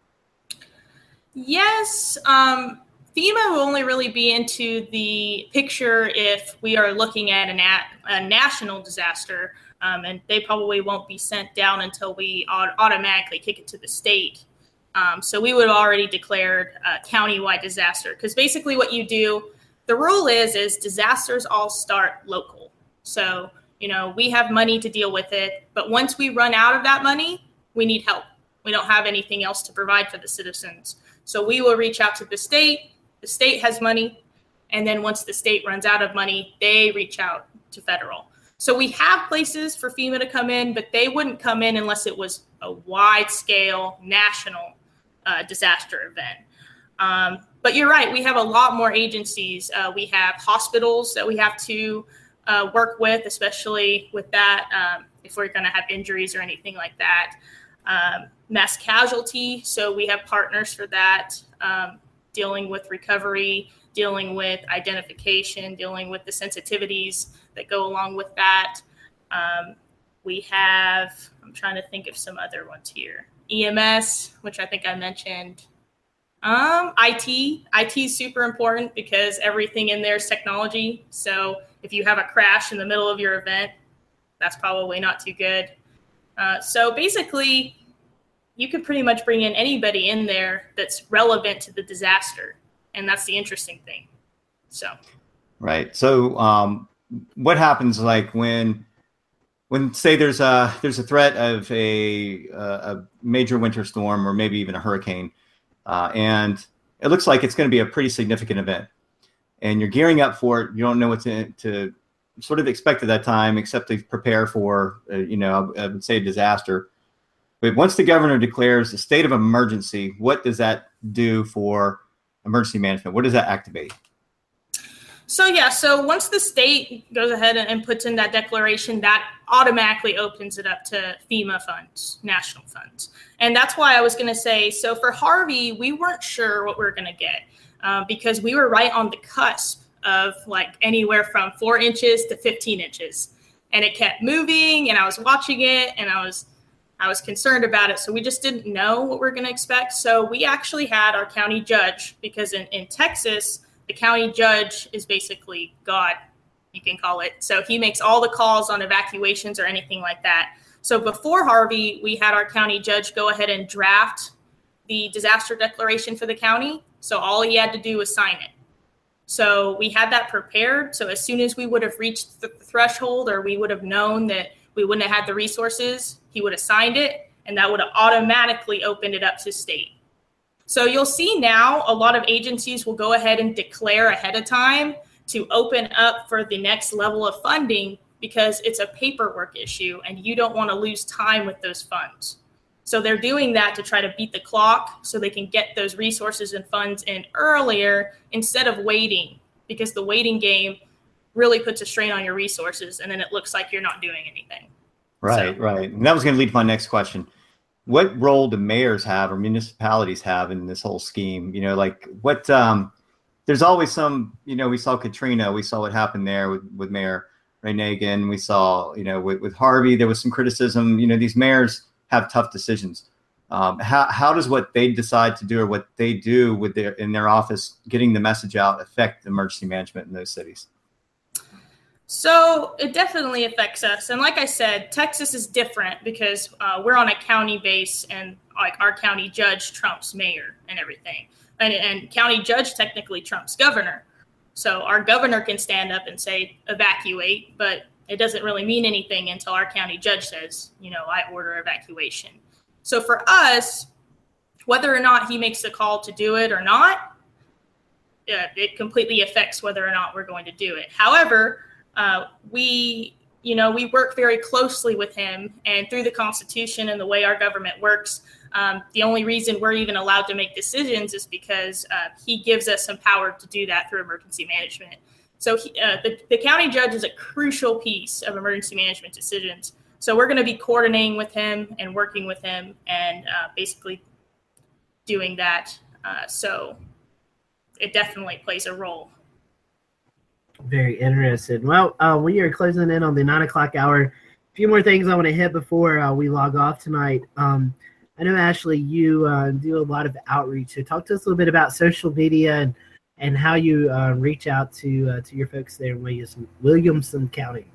Yes. Um, FEMA will only really be into the picture if we are looking at an at a national disaster, um, and they probably won't be sent down until we automatically kick it to the state. Um, so we would have already declared a countywide disaster because basically what you do, the rule is is disasters all start local. So you know we have money to deal with it, but once we run out of that money, we need help. We don't have anything else to provide for the citizens. So we will reach out to the state the state has money, and then once the state runs out of money, they reach out to federal. So we have places for FEMA to come in, but they wouldn't come in unless it was a wide scale national uh, disaster event. Um, but you're right, we have a lot more agencies. Uh, we have hospitals that we have to uh, work with, especially with that, um, if we're going to have injuries or anything like that. Um, mass casualty, so we have partners for that. Um, dealing with recovery, dealing with identification, dealing with the sensitivities that go along with that. Um, we have, I'm trying to think of some other ones here. EMS, which I think I mentioned. Um, IT, IT is super important because everything in there is technology. So if you have a crash in the middle of your event, that's probably not too good. Uh, so basically, you could pretty much bring in anybody in there that's relevant to the disaster and that's the interesting thing so right so um, what happens like when when say there's a there's a threat of a a major winter storm or maybe even a hurricane uh, and it looks like it's going to be a pretty significant event and you're gearing up for it you don't know what to, to sort of expect at that time except to prepare for uh, you know i would say a disaster but once the governor declares a state of emergency, what does that do for emergency management? What does that activate? So yeah, so once the state goes ahead and, puts in that declaration, that automatically opens it up to FEMA funds, national funds, and that's why I was going to say. So for Harvey, we weren't sure what we were going to get uh, because we were right on the cusp of like anywhere from four inches to 15 inches, and it kept moving, and I was watching it, and I was I was concerned about it. So we just didn't know what we are going to expect. So we actually had our county judge because in, in Texas, the county judge is basically God, you can call it. So he makes all the calls on evacuations or anything like that. So before Harvey, we had our county judge go ahead and draft the disaster declaration for the county. So all he had to do was sign it. So we had that prepared. So as soon as we would have reached the threshold or we would have known that we wouldn't have had the resources, he would have signed it, and that would have automatically opened it up to state. So you'll see now a lot of agencies will go ahead and declare ahead of time to open up for the next level of funding because it's a paperwork issue and you don't want to lose time with those funds. So they're doing that to try to beat the clock so they can get those resources and funds in earlier instead of waiting because the waiting game really puts a strain on your resources and then it looks like you're not doing anything. Right, So- right. And that was going to lead to my next question. What role do mayors have or municipalities have in this whole scheme? You know, like what, um, there's always some, you know, we saw Katrina, we saw what happened there with, with Mayor Nagin. We saw, you know, with, with Harvey, there was some criticism. You know, these mayors have tough decisions. Um, how, how does what they decide to do or what they do with their in their office getting the message out affect emergency management in those cities? So it definitely affects us. And like I said, Texas is different because uh, we're on a county base and like our county judge trumps mayor and everything. And, and county judge technically trumps governor. So our governor can stand up and say evacuate, but it doesn't really mean anything until our county judge says, you know, I order evacuation. So for us, whether or not he makes the call to do it or not, uh, it completely affects whether or not we're going to do it. However, uh, we you know we work very closely with him and through the constitution and the way our government works um, the only reason we're even allowed to make decisions is because uh, he gives us some power to do that through emergency management. So he, uh, the, the county judge is a crucial piece of emergency management decisions. So we're going to be coordinating with him and working with him and uh, basically doing that. Uh, so it definitely plays a role Very interested. Well, uh, we are closing in on the nine o'clock hour. A few more things I want to hit before uh, we log off tonight. Um, I know Ashley, you uh, do a lot of outreach. So talk to us a little bit about social media and and how you uh, reach out to uh, to your folks there in Williamson, Williamson County.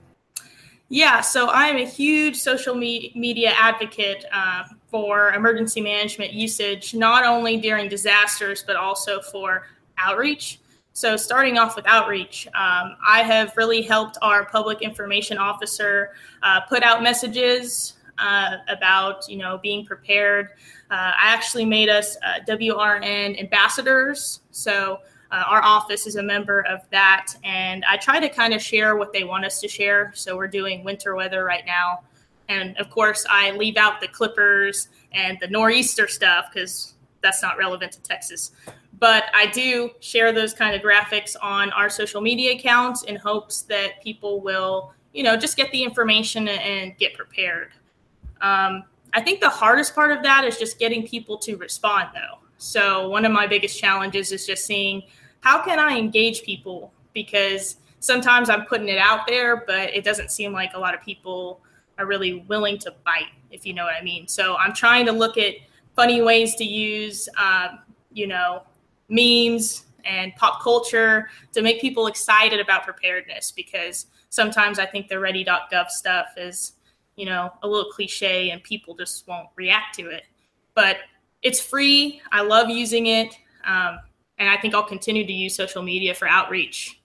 Yeah, so I am a huge social me- media advocate uh, for emergency management usage, not only during disasters, but also for outreach. So, starting off with outreach, um, I have really helped our public information officer uh, put out messages uh, about, you know, being prepared. Uh, I actually made us uh, WRN ambassadors. So, uh, our office is a member of that, and I try to kind of share what they want us to share. So we're doing winter weather right now, and of course I leave out the Clippers and the nor'easter stuff because that's not relevant to Texas. But I do share those kind of graphics on our social media accounts in hopes that people will, you know, just get the information and get prepared. Um, I think the hardest part of that is just getting people to respond, though. So one of my biggest challenges is just seeing how can I engage people because sometimes I'm putting it out there, but it doesn't seem like a lot of people are really willing to bite, if you know what I mean. So I'm trying to look at funny ways to use, um, you know, memes and pop culture to make people excited about preparedness because sometimes I think the ready.gov stuff is, you know, a little cliche and people just won't react to it. But it's free. I love using it. Um, and I think I'll continue to use social media for outreach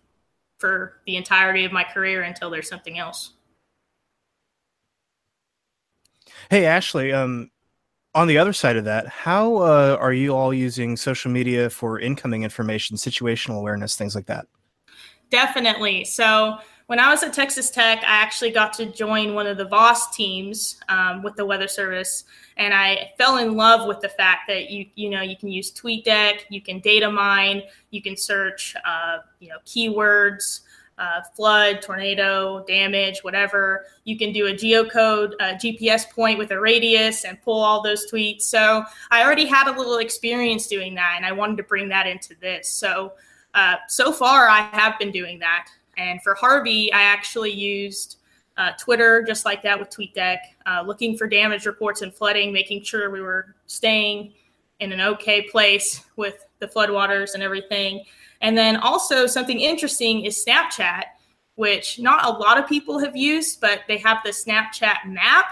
for the entirety of my career until there's something else. Hey, Ashley. Um, on the other side of that, how uh, are you all using social media for incoming information, situational awareness, things like that? Definitely. So when I was at Texas Tech, I actually got to join one of the VOST teams um, with the Weather Service, and I fell in love with the fact that you you know you can use TweetDeck, you can data mine, you can search uh, you know keywords. Uh, flood, tornado, damage, whatever. You can do a geocode, a GPS point with a radius and pull all those tweets. So I already had a little experience doing that, and I wanted to bring that into this. So uh, so far, I have been doing that. And for Harvey, I actually used uh, Twitter just like that with TweetDeck, uh, looking for damage reports and flooding, making sure we were staying in an okay place with the floodwaters and everything. And then also something interesting is Snapchat, which not a lot of people have used, but they have the Snapchat map.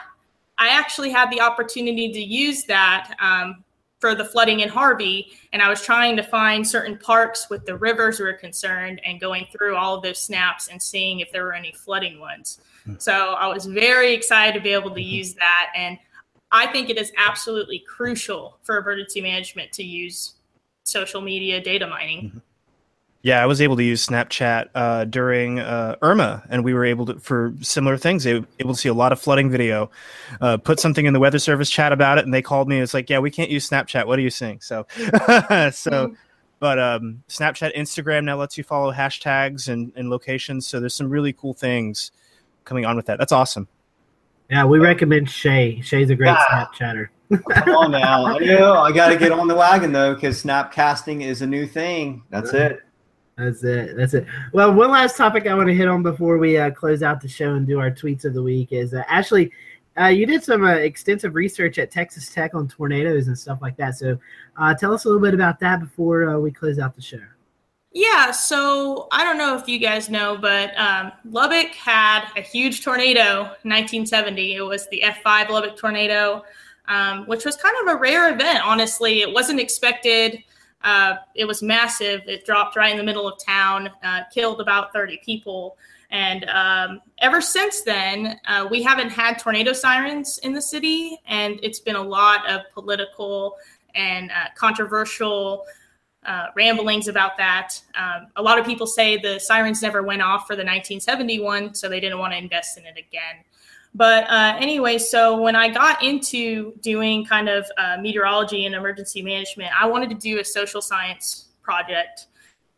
I actually had the opportunity to use that um, for the flooding in Harvey, and I was trying to find certain parks with the rivers were concerned and going through all of those snaps and seeing if there were any flooding ones. Hmm. So I was very excited to be able to mm-hmm. use that, and I think it is absolutely crucial for emergency management to use social media data mining. Mm-hmm. Yeah, I was able to use Snapchat uh, during uh, Irma, and we were able to for similar things. They were able to see a lot of flooding video. Uh, put something in the weather service chat about it, and they called me. It's like, yeah, we can't use Snapchat. What are you saying? So, so, but um, Snapchat, Instagram now lets you follow hashtags and, and locations. So there's some really cool things coming on with that. That's awesome. Yeah, we recommend Shay. Shay's a great Yeah. Snapchatter. Come on now. I know. I got to get on the wagon though, because snapcasting is a new thing. That's it. That's it. That's it. Well, one last topic I want to hit on before we uh, close out the show and do our tweets of the week is uh, Ashley. Uh, you did some uh, extensive research at Texas Tech on tornadoes and stuff like that. So, uh, tell us a little bit about that before uh, we close out the show. Yeah, so I don't know if you guys know, but um, Lubbock had a huge tornado in 1970. It was the F5 Lubbock tornado, um, which was kind of a rare event, honestly. It wasn't expected. Uh, it was massive. It dropped right in the middle of town, uh, killed about 30 people. And um, ever since then, uh, we haven't had tornado sirens in the city, and it's been a lot of political and uh, controversial uh, ramblings about that. Um, a lot of people say the sirens never went off for the 1971, so they didn't want to invest in it again. But uh, anyway, so when I got into doing kind of uh, meteorology and emergency management, I wanted to do a social science project.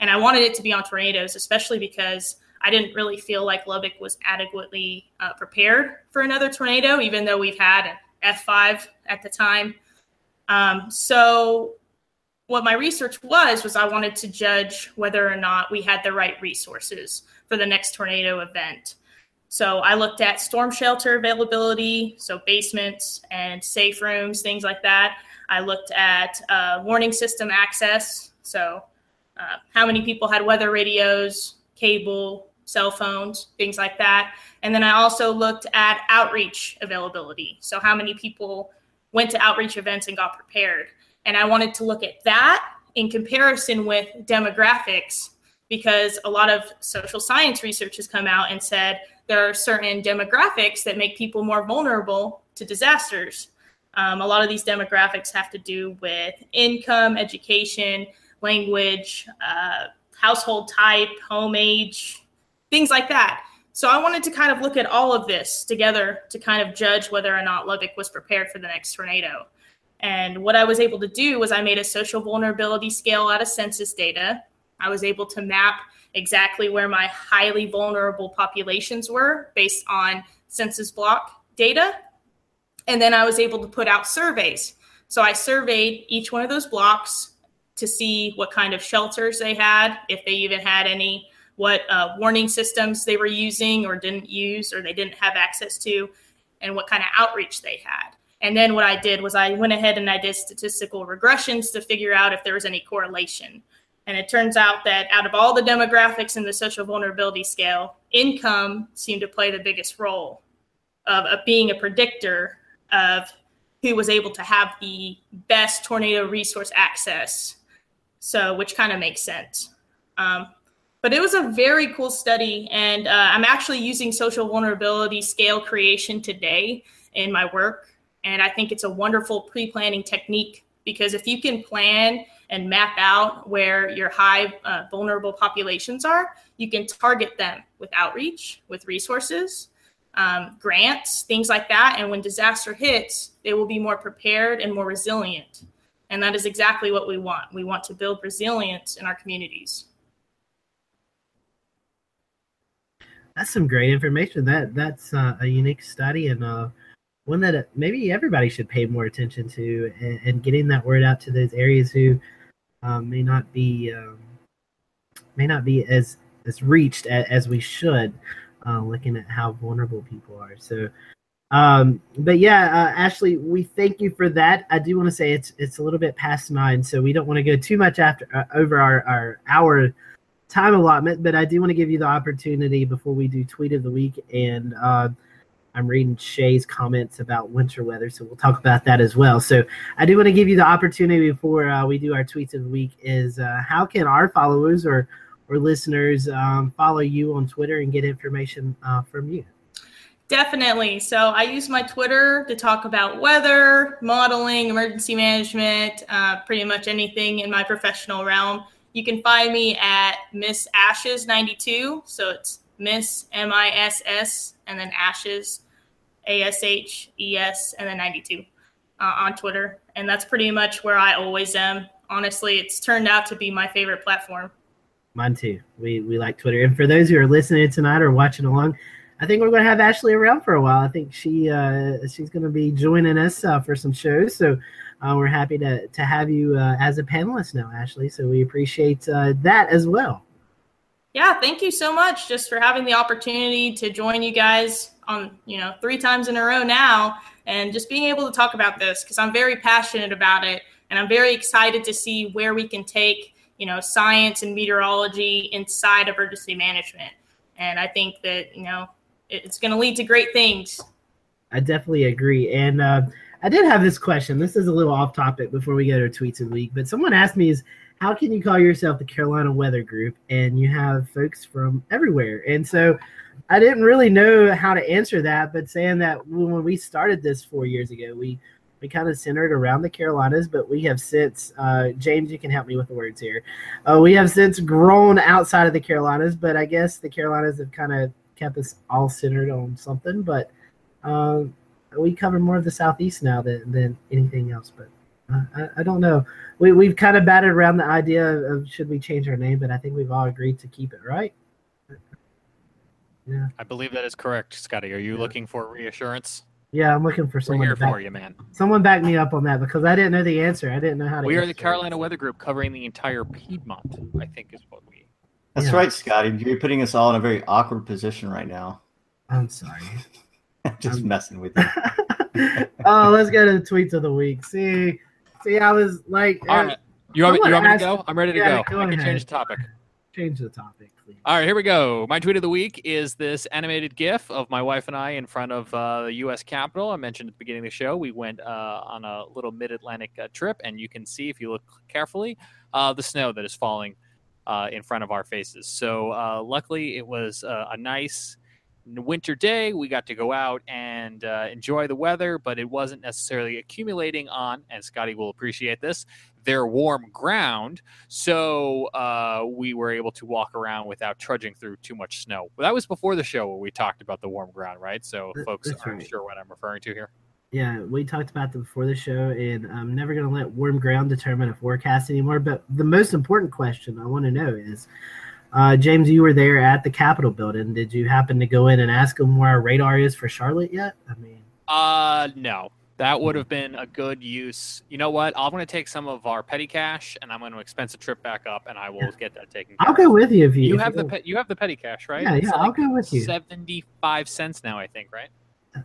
And I wanted it to be on tornadoes, especially because I didn't really feel like Lubbock was adequately uh, prepared for another tornado, even though we've had an F5 at the time. Um, so what my research was was I wanted to judge whether or not we had the right resources for the next tornado event. So I looked at storm shelter availability, so basements and safe rooms, things like that. I looked at uh, warning system access, so uh, how many people had weather radios, cable, cell phones, things like that. And then I also looked at outreach availability, so how many people went to outreach events and got prepared. And I wanted to look at that in comparison with demographics because a lot of social science research has come out and said there are certain demographics that make people more vulnerable to disasters. Um, a lot of these demographics have to do with income, education, language, uh, household type, home age, things like that. So I wanted to kind of look at all of this together to kind of judge whether or not Lubbock was prepared for the next tornado. And what I was able to do was I made a social vulnerability scale out of census data. I was able to map exactly where my highly vulnerable populations were based on census block data. And then I was able to put out surveys. So I surveyed each one of those blocks to see what kind of shelters they had, if they even had any, what uh, warning systems they were using or didn't use or they didn't have access to, and what kind of outreach they had. And then what I did was I went ahead and I did statistical regressions to figure out if there was any correlation. And it turns out that out of all the demographics in the social vulnerability scale, income seemed to play the biggest role of, of being a predictor of who was able to have the best tornado resource access. So, which kind of makes sense. Um, but it was a very cool study, and uh, I'm actually using social vulnerability scale creation today in my work. And I think it's a wonderful pre planning technique because if you can plan and map out where your high uh, vulnerable populations are, you can target them with outreach, with resources, um, grants, things like that. And when disaster hits, they will be more prepared and more resilient. And that is exactly what we want. We want to build resilience in our communities. That's some great information. That that's uh, a unique study and uh, one that maybe everybody should pay more attention to, and, and getting that word out to those areas who um, may not be um, may not be as as reached as, as we should. Uh, looking at how vulnerable people are. So, um, but yeah, uh, Ashley, we thank you for that. I do want to say it's it's a little bit past nine, so we don't want to go too much after uh, over our our hour time allotment. But I do want to give you the opportunity before we do tweet of the week, and uh, I'm reading Shay's comments about winter weather, so we'll talk about that as well. So I do want to give you the opportunity before uh, we do our tweets of the week. Is uh, how can our followers or or listeners um, follow you on Twitter and get information uh, from you? Definitely. So I use my Twitter to talk about weather, modeling, emergency management, uh, pretty much anything in my professional realm. You can find me at Miss Ashes 92. So it's Miss M I S S and then Ashes A S H E S and then 92 uh, on Twitter. And that's pretty much where I always am. Honestly, it's turned out to be my favorite platform. Mine too. We we like Twitter. And for those who are listening tonight or watching along, I think we're going to have Ashley around for a while. I think she uh, she's going to be joining us uh, for some shows. So uh, we're happy to to have you uh, as a panelist now, Ashley. So we appreciate uh, that as well. Yeah, thank you so much just for having the opportunity to join you guys on you know three times in a row now, and just being able to talk about this because I'm very passionate about it, and I'm very excited to see where we can take you know science and meteorology inside of emergency management. And I think that you know it's going to lead to great things. I definitely agree. And uh, I did have this question. This is a little off topic before we get our tweets of the week, but someone asked me is how can you call yourself the Carolina Weather Group and you have folks from everywhere? And so I didn't really know how to answer that, but saying that when we started this four years ago, we we kind of centered around the Carolinas, but we have since uh, James, you can help me with the words here. Uh, we have since grown outside of the Carolinas, but I guess the Carolinas have kind of kept us all centered on something. But um, we cover more of the southeast now than, than anything else. But I, I, don't know. We we've kind of batted around the idea of should we change our name, but I think we've all agreed to keep it, right? Yeah. I believe that is correct, Scotty. Are you yeah. looking for reassurance? Yeah, I'm looking for someone. We're here back, for you, man. Someone back me up on that because I didn't know the answer. I didn't know how to. We are the Carolina Weather Group, covering the entire Piedmont. I think is what we that's yeah. right, Scotty. You're putting us all in a very awkward position right now. I'm sorry. just I'm... messing with you. oh, let's go to the tweets of the week. See, see, I was like, all right. You want, me, you want me to go? I'm ready to yeah, go. go I can change the topic. Change the topic, please. All right, here we go. My tweet of the week is this animated GIF of my wife and I in front of uh, the U.S. Capitol. I mentioned at the beginning of the show we went uh, on a little mid-Atlantic uh, trip, and you can see if you look carefully uh, the snow that is falling uh, in front of our faces. So uh, luckily, it was uh, a nice winter day. We got to go out and uh, enjoy the weather, but it wasn't necessarily accumulating on, and Scotty will appreciate this, their warm ground. So uh, we were able to walk around without trudging through too much snow. But that was before the show where we talked about the warm ground, right? So folks aren't right. sure what I'm referring to here. Yeah, we talked about them before the show, and I'm never going to let warm ground determine a forecast anymore. But the most important question I want to know is, uh, James, you were there at the Capitol building. Did you happen to go in and ask them where our radar is for Charlotte yet? I mean, uh, no. That would have been a good use. You know what? I'm going to take some of our petty cash and I'm going to expense a trip back up, and I will yeah. get that taken. Care. I'll go with you if you. You if have you the pe- you have the petty cash, right? Yeah, yeah. Like I'll go with you. Seventy five cents now, I think, right?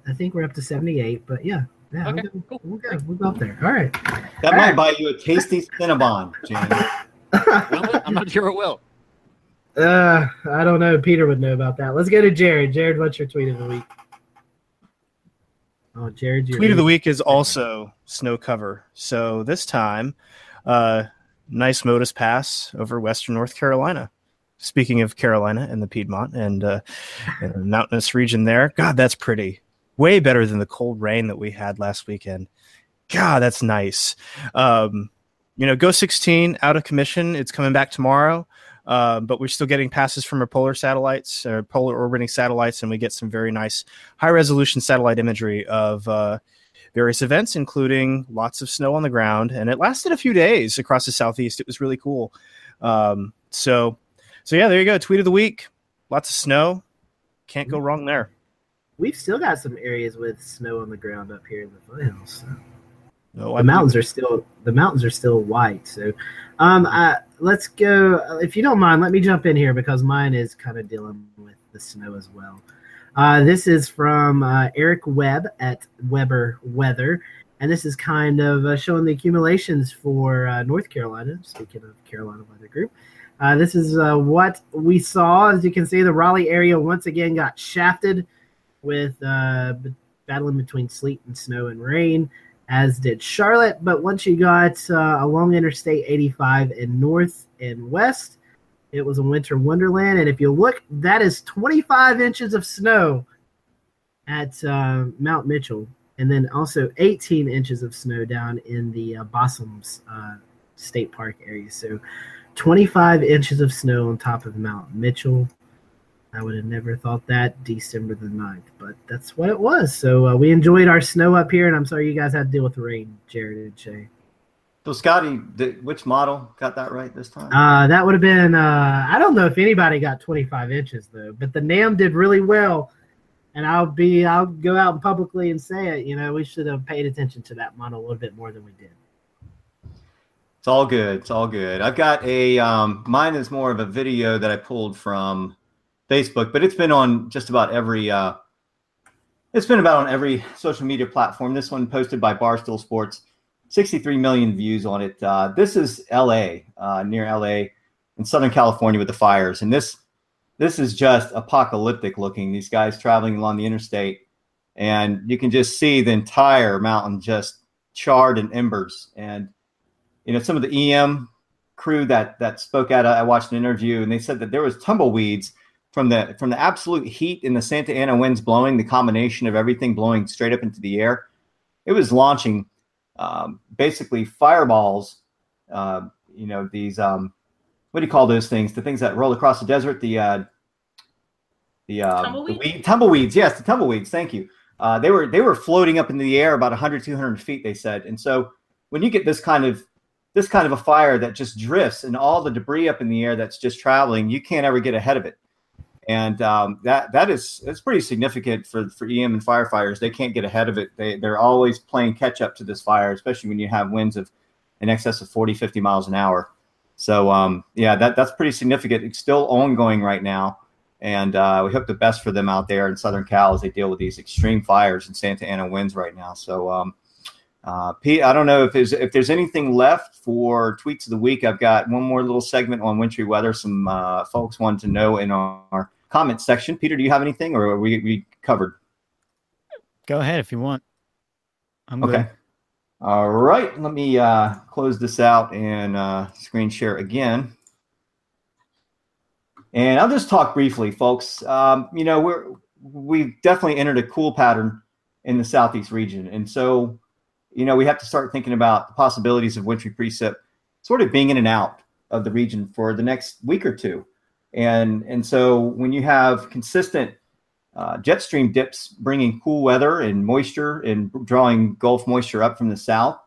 I think we're up to 78, but yeah. Yeah, okay, we'll, cool. we'll, go, we'll go up there. All right. That All might right. buy you a tasty Cinnabon, James. I'm not sure it will. Uh, I don't know. Peter would know about that. Let's go to Jared. Jared, what's your tweet of the week? Oh, Jared, tweet of the week is also snow cover. So this time, uh, nice MODIS Pass over Western North Carolina. Speaking of Carolina and the Piedmont and, uh, and the mountainous region there, God, that's pretty. Way better than the cold rain that we had last weekend. God, that's nice. Um, you know, GOES-16 out of commission. It's coming back tomorrow. Uh, but we're still getting passes from our polar satellites, or polar orbiting satellites, and we get some very nice high resolution satellite imagery of uh, various events, including lots of snow on the ground. And it lasted a few days across the southeast. It was really cool. Um, so, so yeah, there you go. Tweet of the week. Lots of snow. Can't go wrong there. We've still got some areas with snow on the ground up here in the foothills. So. No, the mountains are still the mountains are still white. So, um, I, let's go. If you don't mind, let me jump in here because mine is kind of dealing with the snow as well. Uh, this is from uh, Eric Webb at Webber Weather, and this is kind of uh, showing the accumulations for uh, North Carolina. Speaking of Carolina Weather Group, uh, this is uh, what we saw. As you can see, the Raleigh area once again got shafted with battling between sleet and snow and rain as did Charlotte. But once you got uh, along Interstate 85 in north and west, it was a winter wonderland. And if you look, that is 25 inches of snow at uh, Mount Mitchell, and then also 18 inches of snow down in the uh, uh, State Park area. So 25 inches of snow on top of Mount Mitchell. I would have never thought that December the 9th, but that's what it was. So uh, we enjoyed our snow up here, and I'm sorry you guys had to deal with the rain, Jared and Shay. So Scotty, which model got that right this time? Uh, that would have been uh, I don't know if anybody got 25 inches though, but the NAM did really well and I'll be I'll go out and publicly and say it. You know, we should have paid attention to that model a little bit more than we did. It's all good. It's all good. I've got a um, mine is more of a video that I pulled from Facebook, but it's been on just about every uh, it's been about on every social media platform. This one posted by Barstool Sports, 63 million views on it. Uh, this is LA, uh, near LA in Southern California with the fires, and this this is just apocalyptic looking. These guys traveling along the interstate, and you can just see the entire mountain just charred in embers. And you know, some of the EM crew that that spoke out, I watched an interview, and they said that there was tumbleweeds from the from the absolute heat in the Santa Ana winds blowing, the combination of everything blowing straight up into the air. It was launching um, basically fireballs. Uh, you know, these um, what do you call those things? The things that roll across the desert. The uh, the, uh, Tumbleweed? the weed, tumbleweeds. Yes, the tumbleweeds. Thank you. Uh, they were they were floating up into the air about 100 200 feet. They said, and so when you get this kind of this kind of a fire that just drifts and all the debris up in the air that's just traveling, you can't ever get ahead of it. And um, that that is that's pretty significant for for EM and firefighters. They can't get ahead of it. They they're always playing catch up to this fire, especially when you have winds of in excess of 40, 50 miles an hour. So um, yeah, that that's pretty significant. It's still ongoing right now, and uh, we hope the best for them out there in Southern Cal as they deal with these extreme fires and Santa Ana winds right now. So um, uh, Pete, I don't know if there's if there's anything left for tweets of the week. I've got one more little segment on wintry weather. Some uh, folks wanted to know in our comment section. Peter, do you have anything, or are we we covered? Go ahead if you want. I'm Okay. good. All right. Let me uh, close this out and uh, screen share again. And I'll just talk briefly, folks. Um, you know, we're we've definitely entered a cool pattern in the southeast region, and so you know we have to start thinking about the possibilities of wintry precip, sort of being in and out of the region for the next week or two. And and so when you have consistent uh, jet stream dips bringing cool weather and moisture and drawing Gulf moisture up from the south,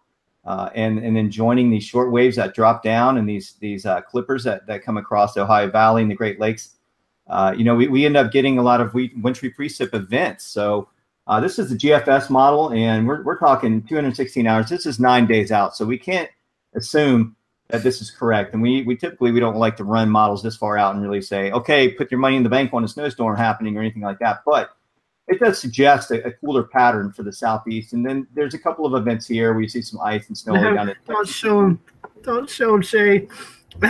uh, and and then joining these short waves that drop down and these these uh, clippers that, that come across the Ohio Valley and the Great Lakes. Uh, you know, we, we end up getting a lot of wintry precip events. So uh, this is the GFS model, and we're, we're talking 216 hours. This is nine days out, so we can't assume that this is correct. And we we typically we don't like to run models this far out and really say, okay, put your money in the bank on a snowstorm happening or anything like that. But it does suggest a, a cooler pattern for the southeast. And then there's a couple of events here where you see some ice and snow No, down Don't show him. Don't show him, Shay.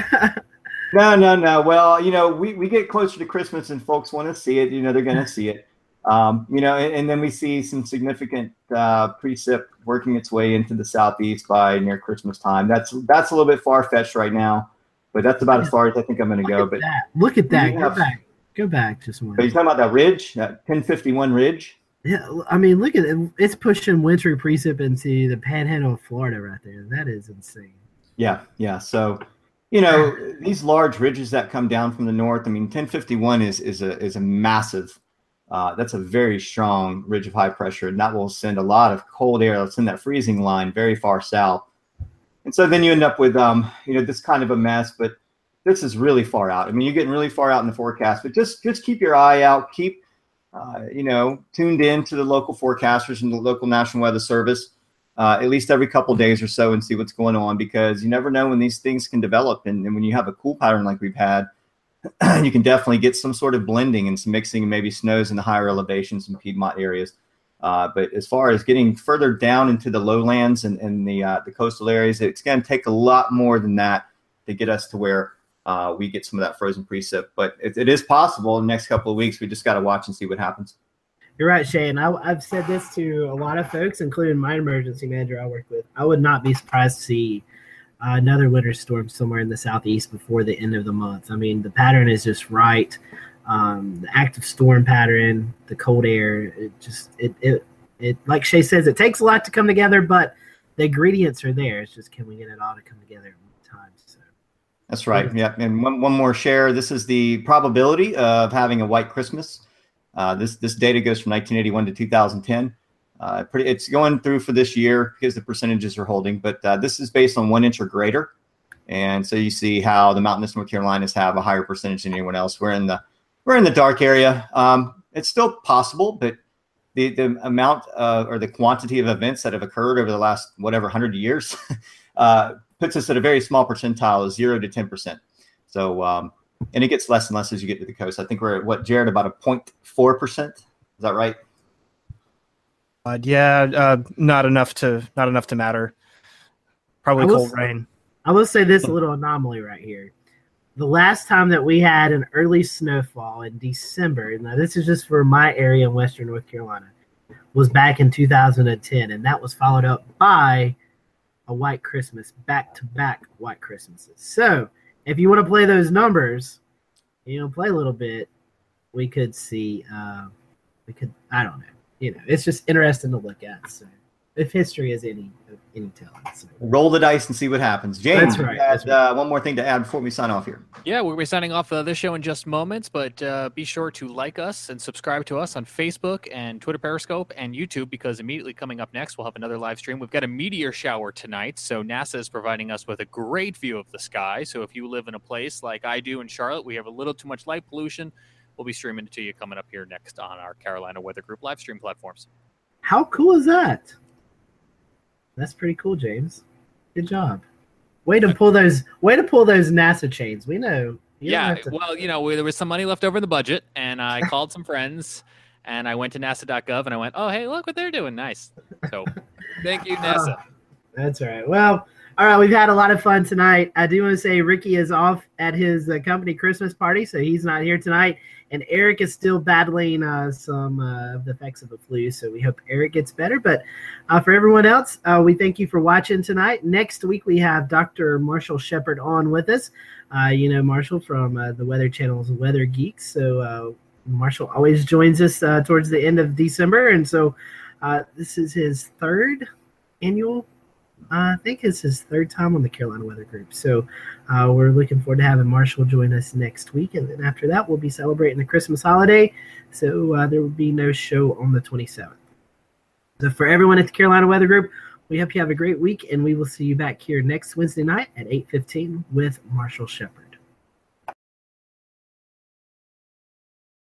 No, no, no. Well, you know, we, we get closer to Christmas and folks want to see it. You know, they're going to see it. Um, you know, and, and then we see some significant uh, precip working its way into the southeast by near Christmas time. That's that's a little bit far fetched right now, but that's about as far as I think I'm going to go. But that. Look at that. Go have- back. Go back just one. but you're talking about that ridge, that 1051 ridge. Yeah, I mean, look at it. It's pushing wintry precip into the panhandle of Florida right there. That is insane. Yeah, yeah. So, you know, these large ridges that come down from the north. I mean, 1051 is is a is a massive. Uh, that's a very strong ridge of high pressure, and that will send a lot of cold air. It'll send that freezing line very far south, and so then you end up with um, you know, this kind of a mess. But this is really far out. I mean, you're getting really far out in the forecast. But just just keep your eye out. Keep uh, you know tuned in to the local forecasters and the local National Weather Service uh, at least every couple days or so and see what's going on because you never know when these things can develop. And, and when you have a cool pattern like we've had, you can definitely get some sort of blending and some mixing and maybe snows in the higher elevations and Piedmont areas. Uh, but as far as getting further down into the lowlands and, and the uh, the coastal areas, it's going to take a lot more than that to get us to where uh, we get some of that frozen precip. But it, it is possible in the next couple of weeks. We just got to watch and see what happens. You're right, Shane. I, I've said this to a lot of folks, including my emergency manager I work with. I would not be surprised to see uh, another winter storm somewhere in the southeast before the end of the month. I mean, the pattern is just right. Um, the active storm pattern, the cold air, it just it it it like Shay says, it takes a lot to come together, but the ingredients are there. It's just can we get it all to come together at one time? So That's right. Yeah. And one, one more share. This is the probability of having a white Christmas. Uh, this this data goes from 1981 to 2010. Uh, pretty, it's going through for this year because the percentages are holding, but uh, this is based on one inch or greater. And so you see how the mountainous North Carolinas have a higher percentage than anyone else. We're in the we're in the dark area. Um, it's still possible, but the the amount uh, or the quantity of events that have occurred over the last whatever hundred years uh, puts us at a very small percentile, of zero to ten percent. So, um, and it gets less and less as you get to the coast. I think we're at what Jared about a 0.4 percent. Is that right? Uh, yeah, uh, not enough to not enough to matter. Probably will cold rain. I will say this little anomaly right here. The last time that we had an early snowfall in December, now this is just for my area in Western North Carolina, was back in 2010, and that was followed up by a white Christmas, back to back white Christmases. So if you want to play those numbers, you know, play a little bit, we could see, uh, we could, I don't know, you know, it's just interesting to look at. So if history is any any telling, so. Roll the dice and see what happens. James, That's right, you had, right. Uh, one more thing to add before we sign off here. Yeah, we'll be signing off uh, this show in just moments, but uh, be sure to like us and subscribe to us on Facebook and Twitter Periscope and YouTube because immediately coming up next, we'll have another live stream. We've got a meteor shower tonight, so NASA is providing us with a great view of the sky. So if you live in a place like I do in Charlotte, we have a little too much light pollution. We'll be streaming it to you coming up here next on our Carolina Weather Group live stream platforms. How cool is that? That's pretty cool, James. Good job. Way to pull those. Way to pull those NASA chains. We know. Yeah, to- well, you know, there was some money left over in the budget, and I called some friends, and I went to NASA.gov, and I went, "Oh, hey, look what they're doing! Nice." So, thank you, NASA. Ah, that's all right. Well, all right. We've had a lot of fun tonight. I do want to say Ricky is off at his uh, company Christmas party, so he's not here tonight. And Eric is still battling uh, some uh, of the effects of the flu, so we hope Eric gets better. But uh, for everyone else, uh, we thank you for watching tonight. Next week we have Dr. Marshall Shepherd on with us. Uh, you know Marshall from uh, the Weather Channel's Weather Geeks. So uh, Marshall always joins us uh, towards the end of December, and so uh, this is his third annual. I think it's his third time on the Carolina Weather Group. So uh, we're looking forward to having Marshall join us next week, and then after that we'll be celebrating the Christmas holiday. So uh, there will be no show on the 27th. So for everyone at the Carolina Weather Group, we hope you have a great week, and we will see you back here next Wednesday night at 8:15 with Marshall Shepherd.